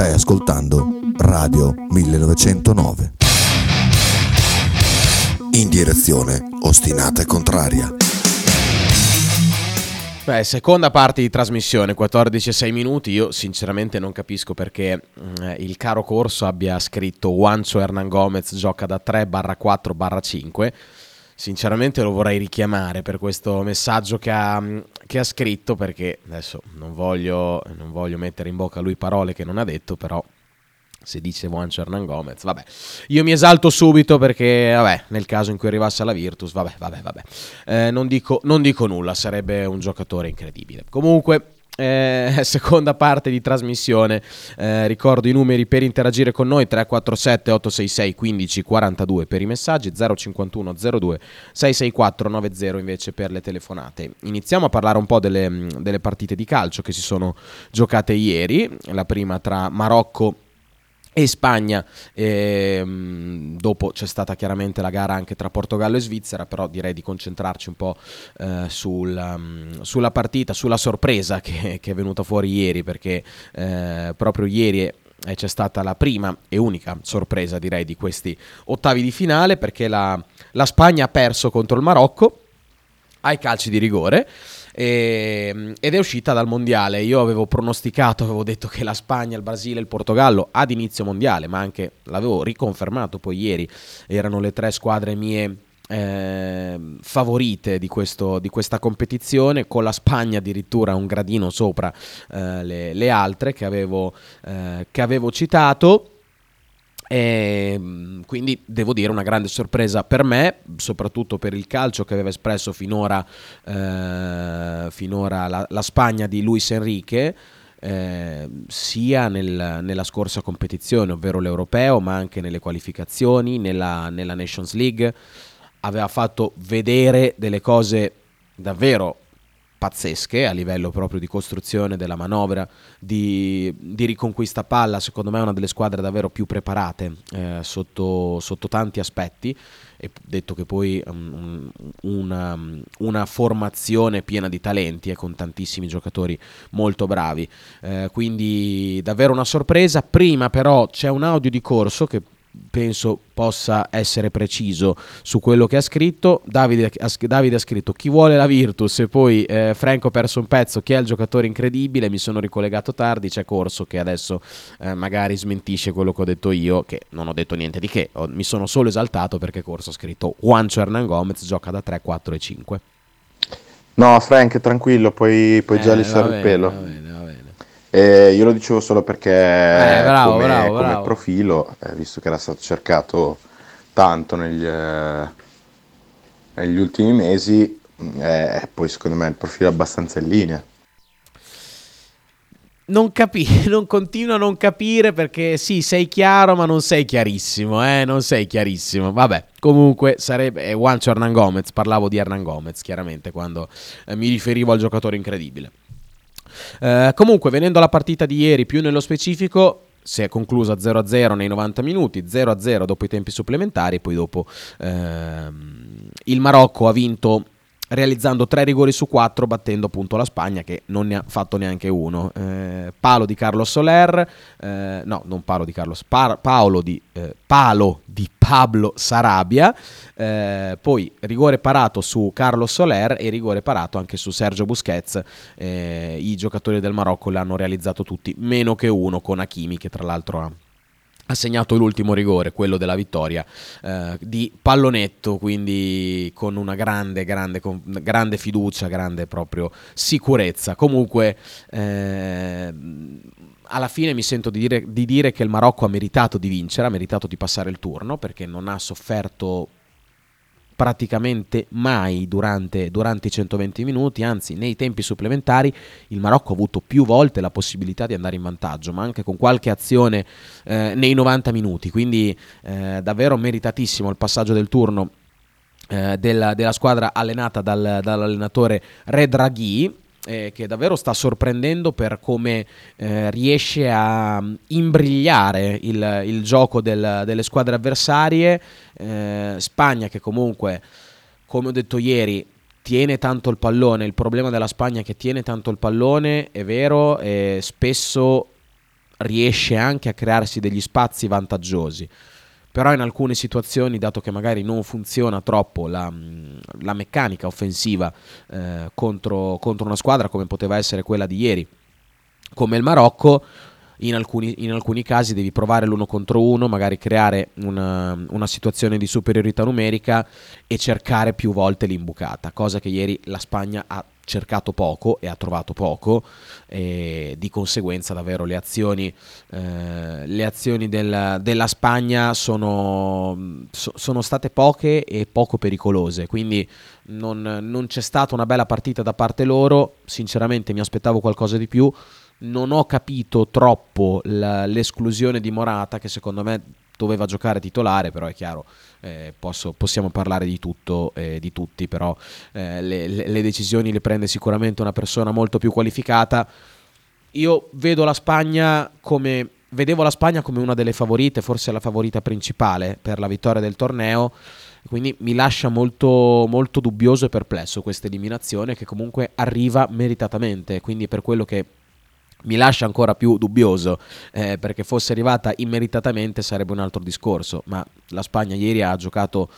Stai ascoltando Radio 1909. In direzione ostinata e contraria. Beh, seconda parte di trasmissione, 14 e 6 minuti. Io sinceramente non capisco perché mm, il caro corso abbia scritto Juancho Hernan Gomez gioca da 3 barra 4 barra 5. Sinceramente lo vorrei richiamare per questo messaggio che ha, mm, che ha scritto perché adesso non voglio, non voglio mettere in bocca a lui parole che non ha detto, però se dice Juancho Hernan Gomez, vabbè. Io mi esalto subito perché, vabbè, nel caso in cui arrivasse alla Virtus, vabbè, vabbè, vabbè. Eh, non, dico, non dico nulla, sarebbe un giocatore incredibile. Comunque, eh, seconda parte di trasmissione. Eh, ricordo i numeri per interagire con noi: 347 866 15 42 per i messaggi, 051 02 664 90 invece per le telefonate. Iniziamo a parlare un po' delle, delle partite di calcio che si sono giocate ieri. La prima tra Marocco e Spagna. ehm, dopo c'è stata chiaramente la gara anche tra Portogallo e Svizzera, però direi di concentrarci un po' eh, sul, um, sulla partita, sulla sorpresa che, che è venuta fuori ieri, perché eh, proprio ieri eh, c'è stata la prima e unica sorpresa direi di questi ottavi di finale, perché la, la Spagna ha perso contro il Marocco ai calci di rigore. E- ed è uscita dal mondiale. Io avevo pronosticato, avevo detto che la Spagna, il Brasile e il Portogallo ad inizio mondiale, ma anche l'avevo riconfermato poi ieri, erano le tre squadre mie eh, favorite di, questo- di questa competizione, con la Spagna addirittura un gradino sopra eh, le, le altre che avevo, eh, che avevo citato. E, mh, quindi devo dire una grande sorpresa per me, soprattutto per il calcio che aveva espresso finora, eh, finora la, la Spagna di Luis Enrique. eh, sia nel- nella scorsa competizione, ovvero l'europeo, ma anche nelle qualificazioni, nella, nella Nations League, aveva fatto vedere delle cose davvero pazzesche a livello proprio di costruzione della manovra, di, di riconquista palla, secondo me è una delle squadre davvero più preparate eh, sotto, sotto tanti aspetti e detto che poi um, una, una formazione piena di talenti e con tantissimi giocatori molto bravi. Eh, quindi davvero una sorpresa. Prima però c'è un audio di corso che penso possa essere preciso su quello che ha scritto. Davide ha, Davide ha scritto chi vuole la Virtus e poi eh, Franco ha perso un pezzo, chi è il giocatore incredibile, mi sono ricollegato tardi, c'è Corso che adesso eh, magari smentisce quello che ho detto io, che non ho detto niente di che, ho, mi sono solo esaltato perché Corso ha scritto Juancho Hernan Gomez gioca da 3, 4 e 5. No, Frank, tranquillo, puoi, puoi già Eh, lisciare va il pelo. va bene, va bene. Eh, io lo dicevo solo perché Eh, bravo, come, bravo, come bravo. profilo, eh, visto che era stato cercato tanto negli, eh, negli ultimi mesi, eh, poi secondo me il profilo è abbastanza in linea. Non, capi- non continuo a non capire perché sì, sei chiaro, ma non sei chiarissimo, eh? Non sei chiarissimo. Vabbè, comunque sarebbe è Juancho Hernan Gomez, parlavo di Hernan Gomez, chiaramente, quando eh, mi riferivo al giocatore incredibile. Eh, comunque, venendo alla partita di ieri, più nello specifico, si è conclusa 0-0 nei 90 minuti, 0-0 dopo i tempi supplementari, poi dopo ehm, il Marocco ha vinto realizzando tre rigori su quattro, battendo appunto la Spagna che non ne ha fatto neanche uno. Eh, palo di Carlos Soler, eh, no, non palo di Carlos, Par- Paolo di, eh, palo di Pablo Sarabia, eh, poi rigore parato su Carlos Soler e rigore parato anche su Sergio Busquets. Eh, I giocatori del Marocco l'hanno realizzato tutti, meno che uno con Hakimi che tra l'altro ha ha segnato l'ultimo rigore, quello della vittoria eh, di pallonetto, quindi con una grande, grande, con- grande fiducia, grande proprio sicurezza. Comunque, eh, alla fine mi sento di dire, di dire che il Marocco ha meritato di vincere, ha meritato di passare il turno perché non ha sofferto praticamente mai durante, durante i 120 minuti, anzi nei tempi supplementari il Marocco ha avuto più volte la possibilità di andare in vantaggio, ma anche con qualche azione eh, nei 90 minuti, quindi eh, davvero meritatissimo il passaggio del turno eh, della, della squadra allenata dal- dall'allenatore Redraghi. Eh, che davvero sta sorprendendo per come eh, riesce a mm, imbrigliare il, il gioco del- delle squadre avversarie. Eh, Spagna che comunque, come ho detto ieri, tiene tanto il pallone. Il problema della Spagna è che tiene tanto il pallone, è vero, e spesso riesce anche a crearsi degli spazi vantaggiosi. Però in alcune situazioni, dato che magari non funziona troppo la, mh, la meccanica offensiva eh, contro, contro una squadra come poteva essere quella di ieri, come il Marocco, in alcuni, in alcuni casi devi provare l'uno contro uno, magari creare una, una situazione di superiorità numerica e cercare più volte l'imbucata, cosa che ieri la Spagna ha cercato poco e ha trovato poco e di conseguenza davvero le azioni, eh, le azioni del- della Spagna sono, so- sono state poche e poco pericolose, quindi non, non c'è stata una bella partita da parte loro, sinceramente mi aspettavo qualcosa di più, non ho capito troppo l'esclusione di Morata che secondo me doveva giocare titolare, però è chiaro, eh, posso- possiamo parlare di tutto e di tutti, però eh, le, le- decisioni le prende sicuramente una persona molto più qualificata. Io vedo la Spagna come vedevo la Spagna come una delle favorite, forse la favorita principale per la vittoria del torneo. Quindi mi lascia molto, molto dubbioso e perplesso questa eliminazione che comunque arriva meritatamente. Quindi per quello che mi lascia ancora più dubbioso eh, perché fosse arrivata immeritatamente sarebbe un altro discorso. Ma la Spagna ieri ha giocato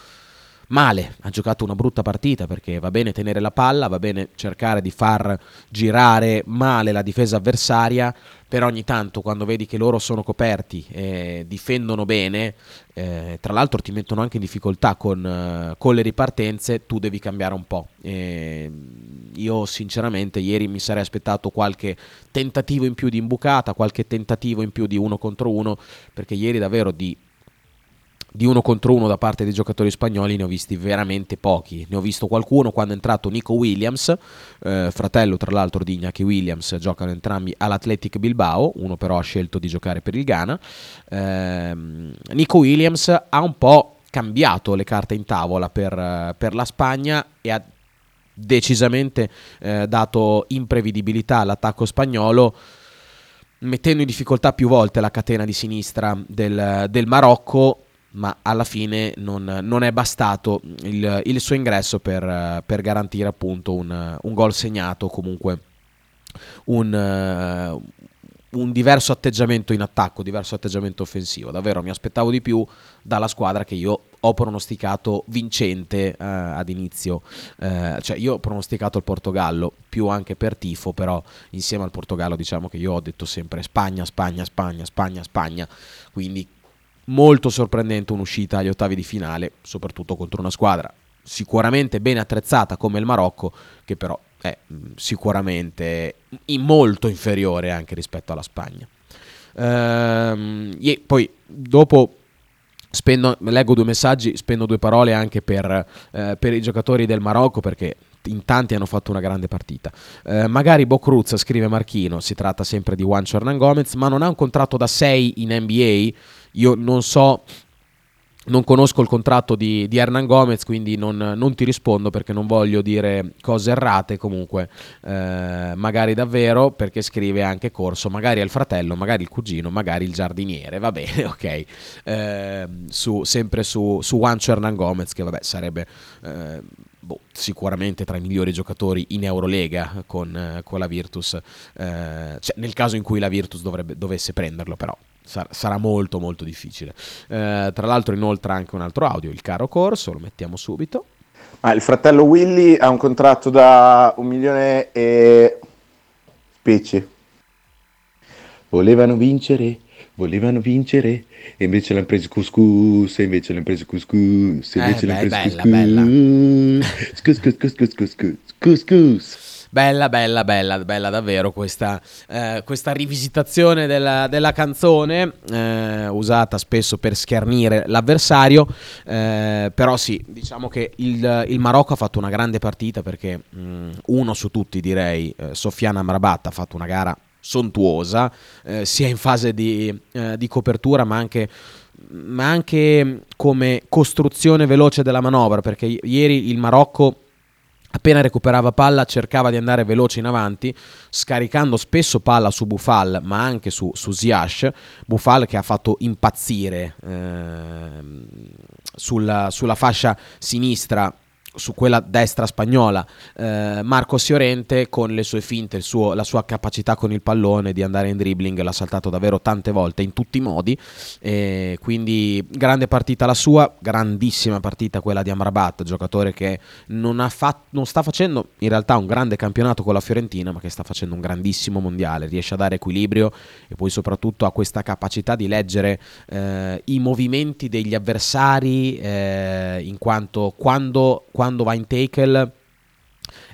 male, ha giocato una brutta partita perché va bene tenere la palla, va bene cercare di far girare male la difesa avversaria, però ogni tanto quando vedi che loro sono coperti e difendono bene, eh, tra l'altro ti mettono anche in difficoltà con, eh, con le ripartenze, tu devi cambiare un po'. E io sinceramente ieri mi sarei aspettato qualche tentativo in più di imbucata, qualche tentativo in più di uno contro uno, perché ieri davvero di di uno contro uno da parte dei giocatori spagnoli ne ho visti veramente pochi. Ne ho visto qualcuno quando è entrato Nico Williams, eh, fratello tra l'altro di Iñaki Williams, giocano entrambi all'Athletic Bilbao, uno però ha scelto di giocare per il Ghana. Ehm, Nico Williams ha un po' cambiato le carte in tavola per, eh, per la Spagna e ha decisamente eh, dato imprevedibilità all'attacco spagnolo mettendo in difficoltà più volte la catena di sinistra del, del Marocco ma alla fine non, non è bastato il, il suo ingresso per, per garantire appunto un, un gol segnato, comunque un, un diverso atteggiamento in attacco, diverso atteggiamento offensivo. Davvero mi aspettavo di più dalla squadra che io ho pronosticato vincente eh, ad inizio. Eh, cioè io ho pronosticato il Portogallo, più anche per tifo, però insieme al Portogallo diciamo che io ho detto sempre Spagna, Spagna, Spagna, Spagna, Spagna. Quindi molto sorprendente un'uscita agli ottavi di finale, soprattutto contro una squadra sicuramente ben attrezzata come il Marocco, che però è mh, sicuramente molto inferiore anche rispetto alla Spagna. Ehm, poi dopo spendo, leggo due messaggi, spendo due parole anche per, eh, per i giocatori del Marocco perché in tanti hanno fatto una grande partita. Eh, magari Bocruz, scrive Marchino, si tratta sempre di Juan Hernan Gomez, ma non ha un contratto da 6 in NBA. Io non so non conosco il contratto di, di Hernan Gomez, quindi non, non, ti rispondo perché non voglio dire cose errate. Comunque, eh, magari davvero perché scrive anche corso, magari il fratello, magari il cugino, magari il giardiniere. Va bene, ok. Eh, su, sempre su, su Juancho Hernan Gomez, che vabbè sarebbe. Eh, boh, sicuramente tra i migliori giocatori in Eurolega con, eh, con la Virtus, eh, cioè, nel caso in cui la Virtus dovrebbe, dovesse prenderlo, però sarà molto molto difficile. Eh, tra l'altro inoltre anche un altro audio, il caro corso, lo mettiamo subito. Ah, il fratello Willy ha un contratto da un milione e specie. Volevano vincere, volevano vincere, e invece l'hanno preso couscous, e invece l'hanno preso couscous, e invece Eh, l'hanno preso bella, couscous. Couscous, couscous, couscous, couscous. Bella, bella, bella, bella davvero questa, eh, questa rivisitazione della, della canzone, eh, usata spesso per schernire l'avversario, eh, però sì, diciamo che il, il Marocco ha fatto una grande partita perché mh, uno su tutti direi, eh, Sofiane Amrabat ha fatto una gara sontuosa, eh, sia in fase di, eh, di copertura ma anche ma anche come costruzione veloce della manovra, perché ieri il Marocco appena recuperava palla cercava di andare veloce in avanti, scaricando spesso palla su Bufal, ma anche su, su Ziyech, Bufal che ha fatto impazzire ehm, sulla, sulla fascia sinistra su quella destra spagnola eh, Marco Siorente con le sue finte, suo- la sua capacità con il pallone di andare in dribbling l'ha saltato davvero tante volte in tutti i modi e quindi grande partita la sua grandissima partita quella di Amrabat giocatore che non, ha fat- non sta facendo in realtà un grande campionato con la Fiorentina ma che sta facendo un grandissimo mondiale riesce a dare equilibrio e poi soprattutto ha questa capacità di leggere eh, i movimenti degli avversari eh, in quanto quando, quando va in tackle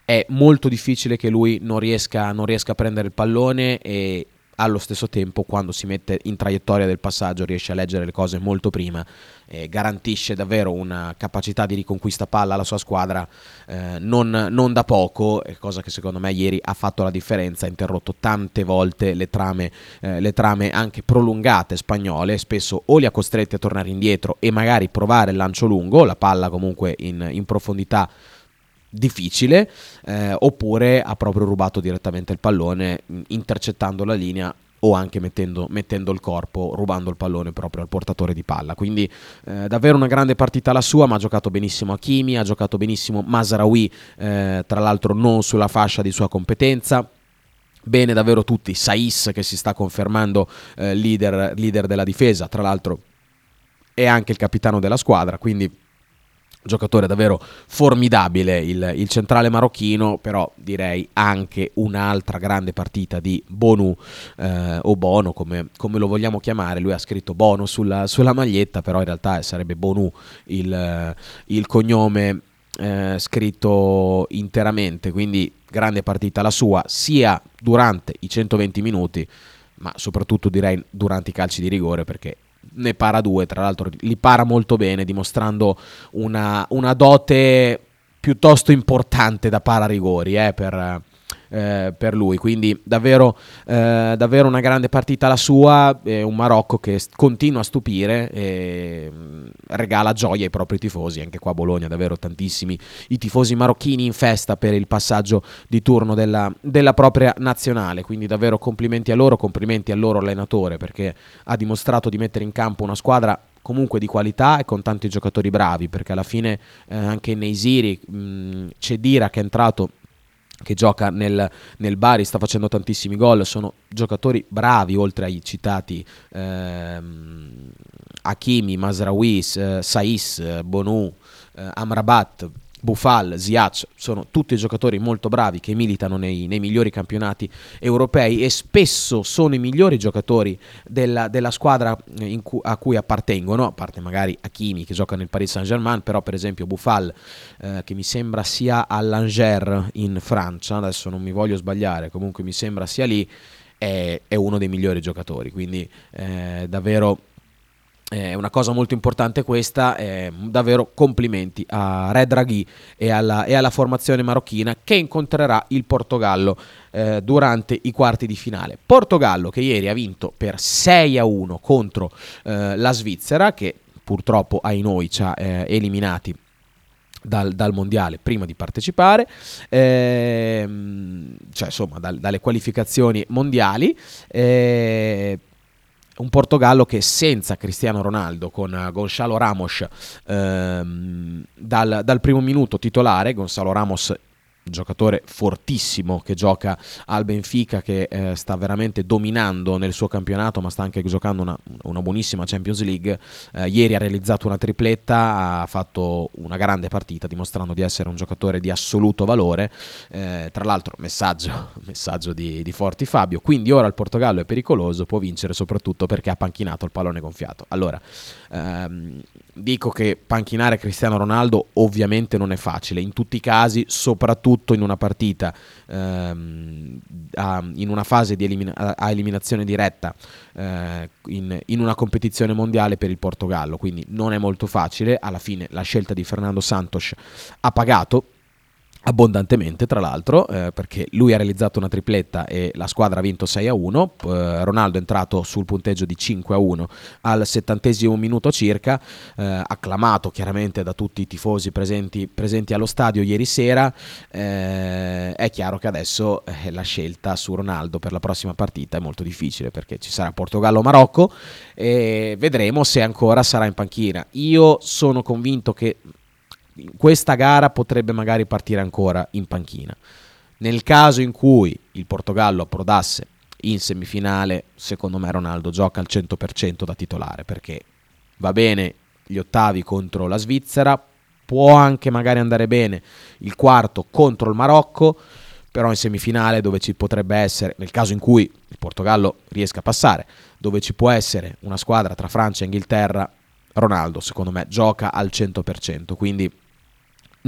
è molto difficile che lui non riesca, non riesca a prendere il pallone e allo stesso tempo quando si mette in traiettoria del passaggio riesce a leggere le cose molto prima e garantisce davvero una capacità di riconquista palla alla sua squadra eh, non, non da poco, cosa che secondo me ieri ha fatto la differenza, ha interrotto tante volte le trame, eh, le trame anche prolungate spagnole, spesso o li ha costretti a tornare indietro e magari provare il lancio lungo, la palla comunque in, in profondità difficile eh, oppure ha proprio rubato direttamente il pallone mh, intercettando la linea o anche mettendo, mettendo il corpo, rubando il pallone proprio al portatore di palla. Quindi eh, davvero una grande partita la sua, ma ha giocato benissimo Hakimi, ha giocato benissimo Masraoui, eh, tra l'altro non sulla fascia di sua competenza. Bene davvero tutti, Saiss che si sta confermando eh, leader, leader della difesa, tra l'altro è anche il capitano della squadra, quindi giocatore davvero formidabile il, il centrale marocchino, però direi anche un'altra grande partita di Bonu eh, o Bono come, come lo vogliamo chiamare, lui ha scritto Bono sulla, sulla maglietta, però in realtà sarebbe Bonu il, il cognome eh, scritto interamente, quindi grande partita la sua, sia durante i 120 minuti, ma soprattutto direi durante i calci di rigore perché ne para due, tra l'altro li para molto bene, dimostrando una, una dote piuttosto importante da pararigori eh, per, eh, per lui. Quindi davvero, eh, davvero una grande partita la sua, eh, un Marocco che continua a stupire e mm, regala gioia ai propri tifosi. Anche qua a Bologna davvero tantissimi i tifosi marocchini in festa per il passaggio di turno della, della propria nazionale. Quindi davvero complimenti a loro, complimenti al loro allenatore perché ha dimostrato di mettere in campo una squadra comunque di qualità e con tanti giocatori bravi perché alla fine eh, anche nei Siri mh, c'è Dira che è entrato che gioca nel, nel, Bari, sta facendo tantissimi gol, sono giocatori bravi oltre ai citati ehm, Hakimi, Masraoui, eh, Saiz, Bonu, eh, Amrabat, Bufal, Ziac, sono tutti giocatori molto bravi che militano nei, nei, migliori campionati europei e spesso sono i migliori giocatori della, della squadra cu- a cui appartengono, a parte magari Hakimi che gioca nel Paris Saint-Germain, però per esempio Bufal eh, che mi sembra sia all'Angers in Francia, adesso non mi voglio sbagliare, comunque mi sembra sia lì, è, è uno dei migliori giocatori, quindi eh, davvero è una cosa molto importante questa, eh, davvero complimenti a Red Draghi e alla, e alla, formazione marocchina che incontrerà il Portogallo eh, durante i quarti di finale. Portogallo che ieri ha vinto per 6 a 1 contro eh, la Svizzera che purtroppo ai noi ci ha eh, eliminati dal, dal, mondiale prima di partecipare, ehm, cioè insomma dal, dalle qualificazioni mondiali. Eh, un Portogallo che senza Cristiano Ronaldo, con uh, Gonzalo Ramos ehm, dal, dal, primo minuto titolare, Gonzalo Ramos giocatore fortissimo che gioca al Benfica, che eh, sta veramente dominando nel suo campionato, ma sta anche giocando una, una buonissima Champions League. Eh, ieri ha realizzato una tripletta, ha fatto una grande partita, dimostrando di essere un giocatore di assoluto valore. Eh, tra l'altro, messaggio, messaggio di, di, Forti Fabio. Quindi ora il Portogallo è pericoloso, può vincere soprattutto perché ha panchinato il pallone gonfiato. Allora, ehm, dico che panchinare Cristiano Ronaldo ovviamente non è facile, in tutti i casi, soprattutto in una partita, ehm, a, in una fase elimina- a eliminazione diretta, eh, in, in, una competizione mondiale per il Portogallo, quindi non è molto facile, alla fine la scelta di Fernando Santos ha pagato abbondantemente tra l'altro eh, perché lui ha realizzato una tripletta e la squadra ha vinto 6 a 1 eh, Ronaldo è entrato sul punteggio di 5 a 1 al settantesimo minuto circa. Eh, acclamato chiaramente da tutti i tifosi presenti, presenti allo stadio ieri sera. Eh, è chiaro che adesso eh, la scelta su Ronaldo per la prossima partita è molto difficile perché ci sarà Portogallo-Marocco e vedremo se ancora sarà in panchina. Io sono convinto che questa gara potrebbe magari partire ancora in panchina. Nel caso in cui il Portogallo approdasse in semifinale, secondo me Ronaldo gioca al 100% da titolare perché va bene gli ottavi contro la Svizzera, può anche magari andare bene il quarto contro il Marocco, però in semifinale dove ci potrebbe essere, nel caso in cui il Portogallo riesca a passare, dove ci può essere una squadra tra Francia e Inghilterra, Ronaldo secondo me gioca al 100%, quindi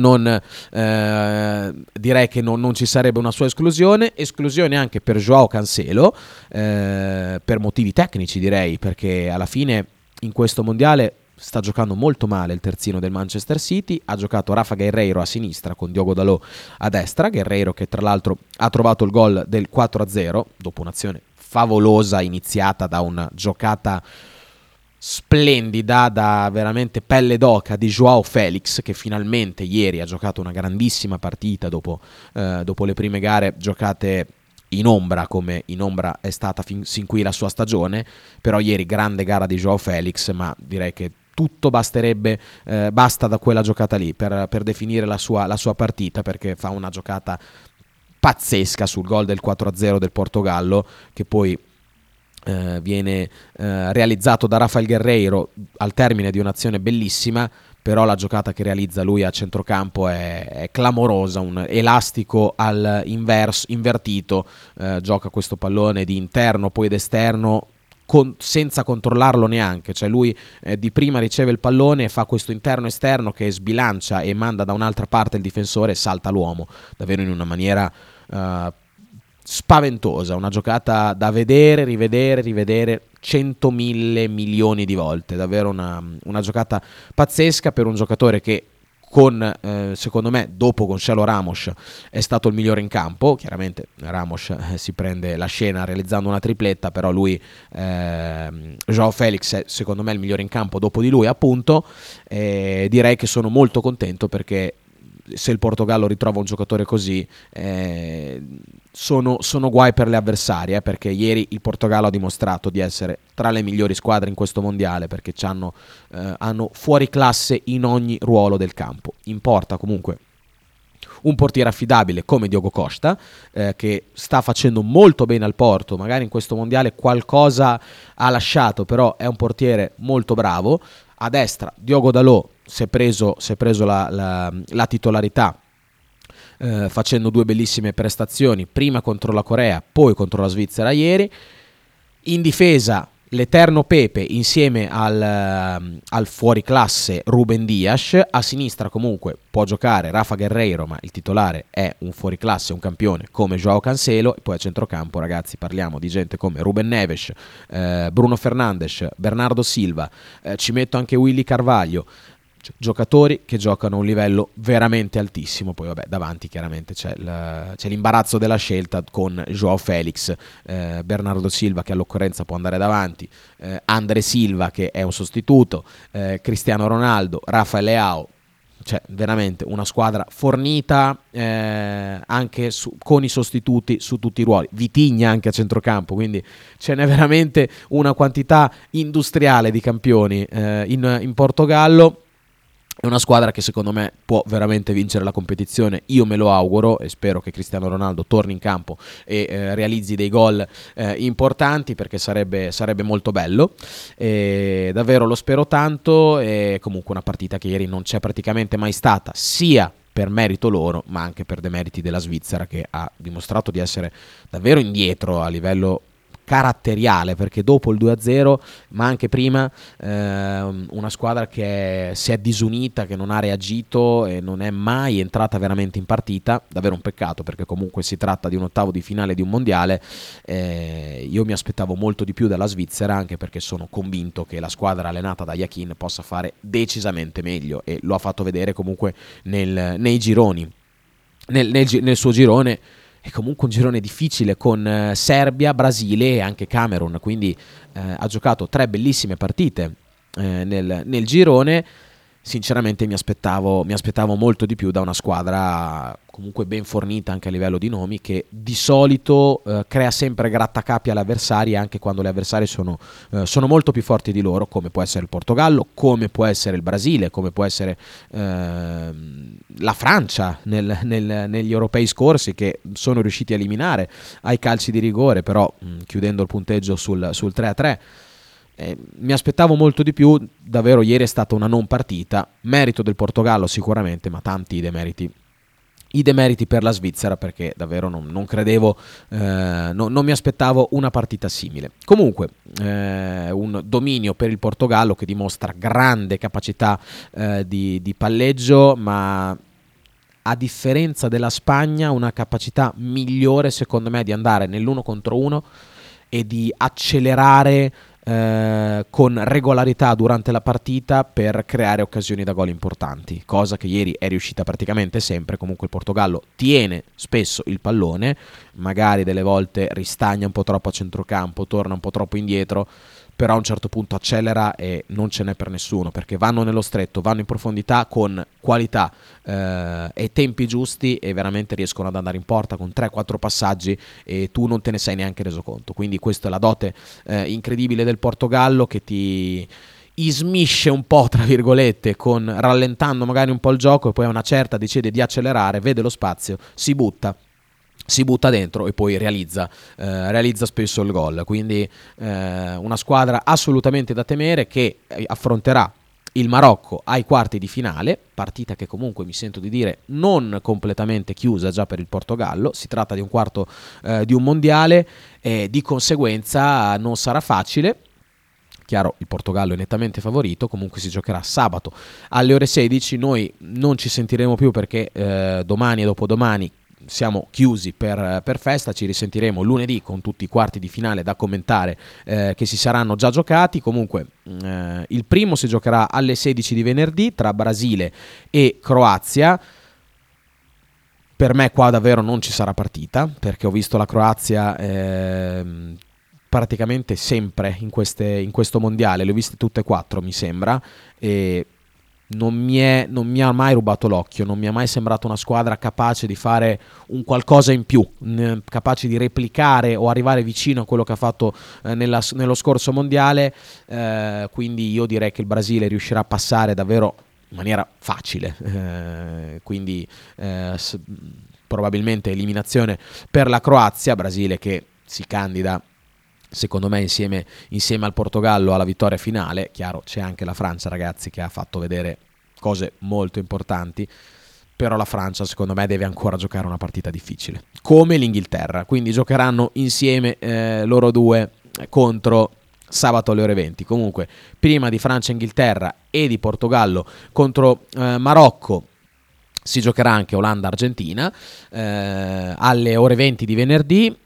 non, eh, direi che non, non, ci sarebbe una sua esclusione, esclusione anche per Joao Cancelo, eh, per motivi tecnici direi, perché alla fine in questo mondiale sta giocando molto male il terzino del Manchester City, ha giocato Rafa Guerreiro a sinistra con Diogo Dalò a destra, Guerreiro che tra l'altro ha trovato il gol del 4-0 dopo un'azione favolosa iniziata da una giocata splendida da veramente pelle d'oca di Joao Felix che finalmente ieri ha giocato una grandissima partita dopo, eh, dopo le prime gare giocate in ombra come in ombra è stata fin, sin qui la sua stagione. Però ieri grande gara di Joao Felix ma direi che tutto basterebbe eh, basta da quella giocata lì per, per definire la sua, la sua partita perché fa una giocata pazzesca sul gol del 4-0 del Portogallo che poi eh, viene eh, realizzato da Rafael Guerreiro al termine di un'azione bellissima, però la giocata che realizza lui a centrocampo è, è clamorosa, un elastico al inverso, invertito, eh, gioca questo pallone di interno poi d'esterno con, senza controllarlo neanche, cioè lui eh, di prima riceve il pallone e fa questo interno-esterno che sbilancia e manda da un'altra parte il difensore e salta l'uomo, davvero in una maniera uh, spaventosa, una giocata da vedere, rivedere, rivedere 100.000 milioni di volte, davvero una, una giocata pazzesca per un giocatore che con, eh, secondo me, dopo Gonzalo Ramos è stato il migliore in campo. Chiaramente Ramos eh, si prende la scena realizzando una tripletta, però lui, eh, Joao Felix, è secondo me il migliore in campo dopo di lui, appunto. Eh, direi che sono molto contento perché se il Portogallo ritrova un giocatore così, eh, sono, sono, guai per le avversarie, eh, perché ieri il Portogallo ha dimostrato di essere tra le migliori squadre in questo mondiale, perché hanno, eh, hanno fuori classe in ogni ruolo del campo. Importa comunque un portiere affidabile come Diogo Costa, eh, che sta facendo molto bene al Porto, magari in questo mondiale qualcosa ha lasciato, però è un portiere molto bravo. A destra Diogo Dalò si è preso, si è preso la, la, la titolarità eh, facendo due bellissime prestazioni, prima contro la Corea, poi contro la Svizzera ieri. In difesa l'eterno Pepe insieme al, ehm, al fuoriclasse Ruben Dias, a sinistra comunque può giocare Rafa Guerreiro, ma il titolare è un fuoriclasse, un campione come Joao Cancelo, e poi a centrocampo ragazzi parliamo di gente come Ruben Neves, eh, Bruno Fernandes, Bernardo Silva, eh, ci metto anche Willy Carvaglio, giocatori che giocano a un livello veramente altissimo. Poi, vabbè, davanti chiaramente c'è, la, c'è l'imbarazzo della scelta con Joao Felix, eh, Bernardo Silva che all'occorrenza può andare davanti, eh, Andre Silva che è un sostituto, eh, Cristiano Ronaldo, Rafael Leao. Cioè, veramente una squadra fornita eh, anche su, con i sostituti su tutti i ruoli. Vitigna anche a centrocampo, quindi ce n'è veramente una quantità industriale di campioni eh, in, in Portogallo è una squadra che secondo me può veramente vincere la competizione, io me lo auguro e spero che Cristiano Ronaldo torni in campo e eh, realizzi dei gol eh, importanti perché sarebbe, sarebbe molto bello. E davvero lo spero tanto e comunque una partita che ieri non c'è praticamente mai stata, sia per merito loro, ma anche per demeriti della Svizzera che ha dimostrato di essere davvero indietro a livello caratteriale perché dopo il 2-0 ma anche prima eh, una squadra che si è disunita che non ha reagito e non è mai entrata veramente in partita davvero un peccato perché comunque si tratta di un ottavo di finale di un mondiale eh, io mi aspettavo molto di più dalla Svizzera anche perché sono convinto che la squadra allenata da Yakin possa fare decisamente meglio e lo ha fatto vedere comunque nel, nei gironi nel, nel, nel suo girone è comunque un girone difficile con eh, Serbia, Brasile e anche Camerun, quindi eh, ha giocato tre bellissime partite eh, nel, nel girone sinceramente mi aspettavo, mi aspettavo, molto di più da una squadra comunque ben fornita anche a livello di nomi che di solito eh, crea sempre grattacapi all'avversario anche quando gli avversari sono, eh, sono, molto più forti di loro come può essere il Portogallo, come può essere il Brasile, come può essere eh, la Francia nel, nel, negli europei scorsi che sono riusciti a eliminare ai calci di rigore però mh, chiudendo il punteggio sul, sul 3-3 eh, mi aspettavo molto di più, davvero ieri è stata una non partita, merito del Portogallo sicuramente, ma tanti demeriti i demeriti per la Svizzera perché davvero non, non credevo, eh, no, non mi aspettavo una partita simile. Comunque, eh, un dominio per il Portogallo che dimostra grande capacità eh, di, di palleggio, ma a differenza della Spagna, una capacità migliore secondo me di andare nell'uno contro uno e di accelerare eh, con regolarità durante la partita per creare occasioni da gol importanti, cosa che ieri è riuscita praticamente sempre, comunque il Portogallo tiene spesso il pallone, magari delle volte ristagna un po' troppo a centrocampo, torna un po' troppo indietro, però a un certo punto accelera e non ce n'è per nessuno perché vanno nello stretto, vanno in profondità con qualità eh, e tempi giusti e veramente riescono ad andare in porta con 3-4 passaggi e tu non te ne sei neanche reso conto. Quindi questa è la dote eh, incredibile del Portogallo che ti ismisce un po', tra virgolette, con rallentando magari un po' il gioco e poi a una certa decide di accelerare, vede lo spazio, si butta si butta dentro e poi realizza, eh, realizza spesso il gol. Quindi eh, una squadra assolutamente da temere che affronterà il Marocco ai quarti di finale, partita che comunque mi sento di dire non completamente chiusa già per il Portogallo, si tratta di un quarto eh, di un mondiale e di conseguenza non sarà facile. Chiaro, il Portogallo è nettamente favorito, comunque si giocherà sabato alle ore 16, noi non ci sentiremo più perché eh, domani e dopodomani siamo chiusi per, per, festa, ci risentiremo lunedì con tutti i quarti di finale da commentare eh, che si saranno già giocati. Comunque eh, il primo si giocherà alle 16 di venerdì tra Brasile e Croazia. Per me qua davvero non ci sarà partita perché ho visto la Croazia eh, praticamente sempre in, queste, in questo mondiale, le ho viste tutte e quattro mi sembra e non mi, è, non mi, ha mai rubato l'occhio, non mi è mai sembrata una squadra capace di fare un qualcosa in più, capace di replicare o arrivare vicino a quello che ha fatto eh, nella, nello scorso mondiale, eh, quindi io direi che il Brasile riuscirà a passare davvero in maniera facile, eh, quindi eh, s- probabilmente eliminazione per la Croazia, Brasile che si candida secondo me insieme, insieme al Portogallo alla vittoria finale, chiaro c'è anche la Francia ragazzi che ha fatto vedere cose molto importanti, però la Francia secondo me deve ancora giocare una partita difficile, come l'Inghilterra, quindi giocheranno insieme eh, loro due contro sabato alle ore 20. Comunque, prima di Francia Inghilterra e di Portogallo contro eh, Marocco si giocherà anche Olanda-Argentina eh, alle ore 20 di venerdì.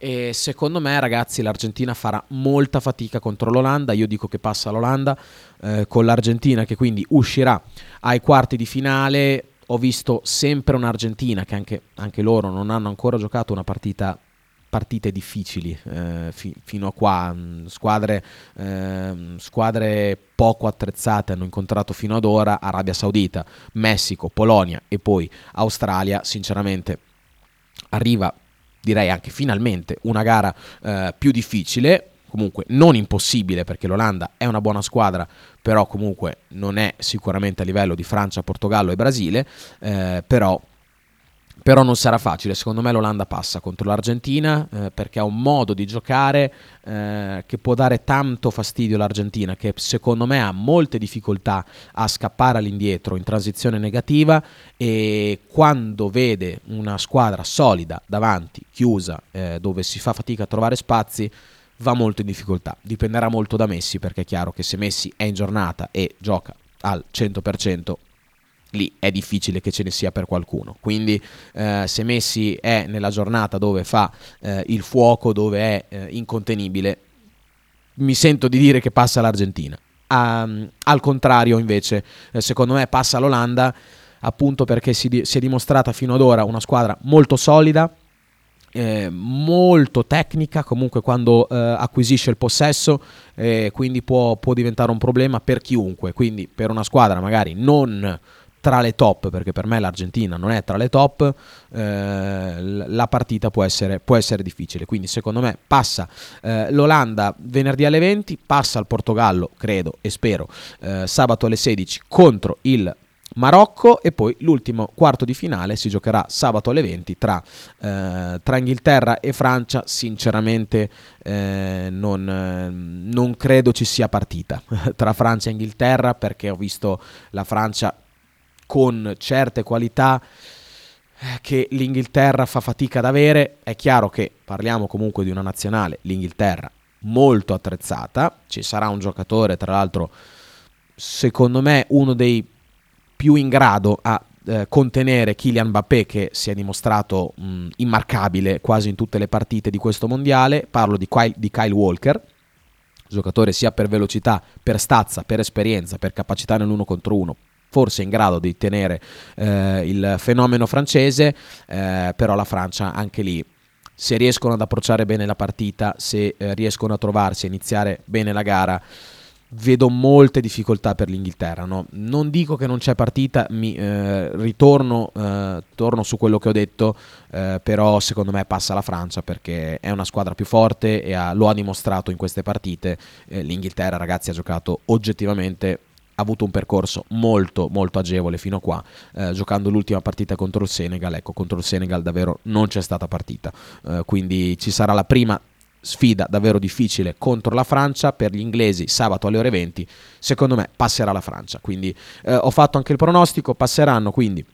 E secondo me, ragazzi, l'Argentina farà molta fatica contro l'Olanda. Io dico che passa l'Olanda eh, con l'Argentina, che quindi uscirà ai quarti di finale. Ho visto sempre un'Argentina che anche, anche loro non hanno ancora giocato una partita partite difficili eh, fi- fino a qua, mh, squadre, ehm, squadre poco attrezzate hanno incontrato fino ad ora Arabia Saudita, Messico, Polonia e poi Australia, sinceramente arriva direi anche finalmente una gara eh, più difficile, comunque non impossibile perché l'Olanda è una buona squadra, però comunque non è sicuramente a livello di Francia, Portogallo e Brasile, eh, però però non sarà facile, secondo me l'Olanda passa contro l'Argentina eh, perché ha un modo di giocare eh, che può dare tanto fastidio all'Argentina che secondo me ha molte difficoltà a scappare all'indietro in transizione negativa e quando vede una squadra solida davanti, chiusa, eh, dove si fa fatica a trovare spazi, va molto in difficoltà. Dipenderà molto da Messi perché è chiaro che se Messi è in giornata e gioca al 100%, lì è difficile che ce ne sia per qualcuno. Quindi eh, se Messi è nella giornata dove fa eh, il fuoco, dove è eh, incontenibile, mi sento di dire che passa l'Argentina. Um, al contrario, invece, eh, secondo me passa l'Olanda, appunto perché si, di- si è dimostrata fino ad ora una squadra molto solida, eh, molto tecnica comunque quando eh, acquisisce il possesso eh, quindi può, può diventare un problema per chiunque quindi per una squadra magari non tra le top perché per me l'Argentina non è tra le top eh, la partita può essere, può essere difficile quindi secondo me passa eh, l'Olanda venerdì alle 20 passa il Portogallo credo e spero eh, sabato alle 16 contro il Marocco e poi l'ultimo quarto di finale si giocherà sabato alle 20 tra, eh, tra Inghilterra e Francia. Sinceramente eh, non, non credo ci sia partita tra Francia e Inghilterra perché ho visto la Francia con certe qualità eh, che l'Inghilterra fa fatica ad avere. È chiaro che parliamo comunque di una nazionale, l'Inghilterra, molto attrezzata. Ci sarà un giocatore, tra l'altro, secondo me uno dei più in grado a eh, contenere Kylian Mbappé che si è dimostrato mh, immarcabile quasi in tutte le partite di questo mondiale. Parlo di Kyle, di Kyle Walker, giocatore sia per velocità, per stazza, per esperienza, per capacità nell'uno contro uno, forse in grado di tenere eh, il fenomeno francese, eh, però la Francia anche lì, se riescono ad approcciare bene la partita, se eh, riescono a trovarsi, a iniziare bene la gara, vedo molte difficoltà per l'Inghilterra. No? Non dico che non c'è partita, mi eh, ritorno eh, torno su quello che ho detto, eh, però secondo me passa la Francia perché è una squadra più forte e ha, lo ha dimostrato in queste partite. L'Inghilterra, ragazzi, ha giocato oggettivamente avuto un percorso molto molto agevole fino a qua. Eh, giocando l'ultima partita contro il Senegal ecco contro il Senegal davvero non c'è stata partita. Eh, quindi ci sarà la prima sfida davvero difficile contro la Francia. Per gli inglesi sabato alle ore 20 secondo me passerà la Francia. Quindi eh, ho fatto anche il pronostico passeranno quindi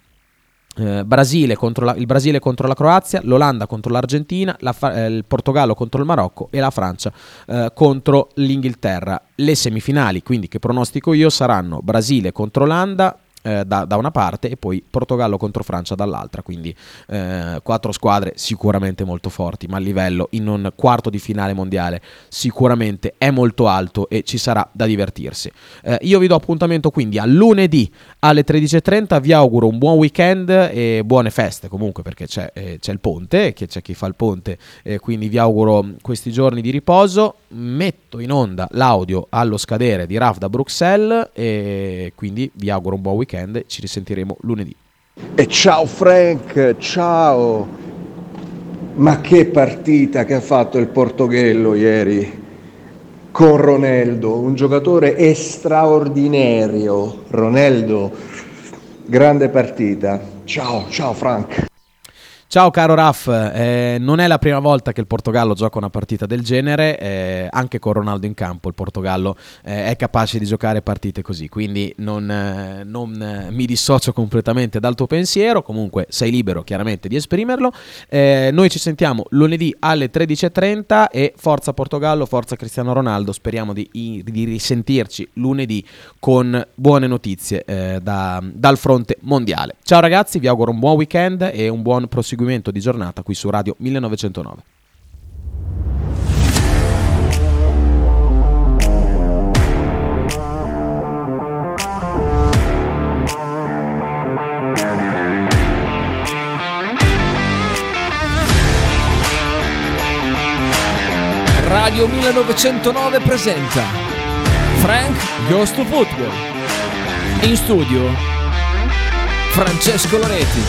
eh, Brasile la, il Brasile contro la Croazia, l'Olanda contro l'Argentina, la, eh, il Portogallo contro il Marocco e la Francia eh, contro l'Inghilterra. Le semifinali, quindi che pronostico io, saranno Brasile contro Olanda, eh, da, da, una parte e poi Portogallo contro Francia dall'altra, quindi eh, quattro squadre sicuramente molto forti, ma il livello in un quarto di finale mondiale sicuramente è molto alto e ci sarà da divertirsi. Eh, io vi do appuntamento quindi a lunedì alle 13.30, vi auguro un buon weekend e buone feste comunque perché c'è, eh, c'è il ponte, che c'è chi fa il ponte, quindi vi auguro questi giorni di riposo, metto in onda l'audio allo scadere di Raf da Bruxelles e quindi vi auguro un buon weekend weekend. Ci risentiremo lunedì. E ciao Frank, ciao. Ma che partita che ha fatto il Portoghello ieri. con Ronaldo, un giocatore straordinario. Ronaldo, grande partita. Ciao, ciao Frank. Ciao caro Raf, eh, non è la prima volta che il Portogallo gioca una partita del genere, eh, anche con Ronaldo in campo il Portogallo eh, è capace di giocare partite così, quindi non, eh, non, eh, mi dissocio completamente dal tuo pensiero, comunque sei libero chiaramente di esprimerlo. Eh, noi ci sentiamo lunedì alle 13.30 e forza Portogallo, forza Cristiano Ronaldo, speriamo di, di risentirci lunedì con buone notizie da, dal fronte mondiale. Ciao ragazzi, vi auguro un buon weekend e un buon proseguimento di giornata qui su Radio 1909. Radio 1909 presenta Frank Goes Football. In studio Francesco Loreti.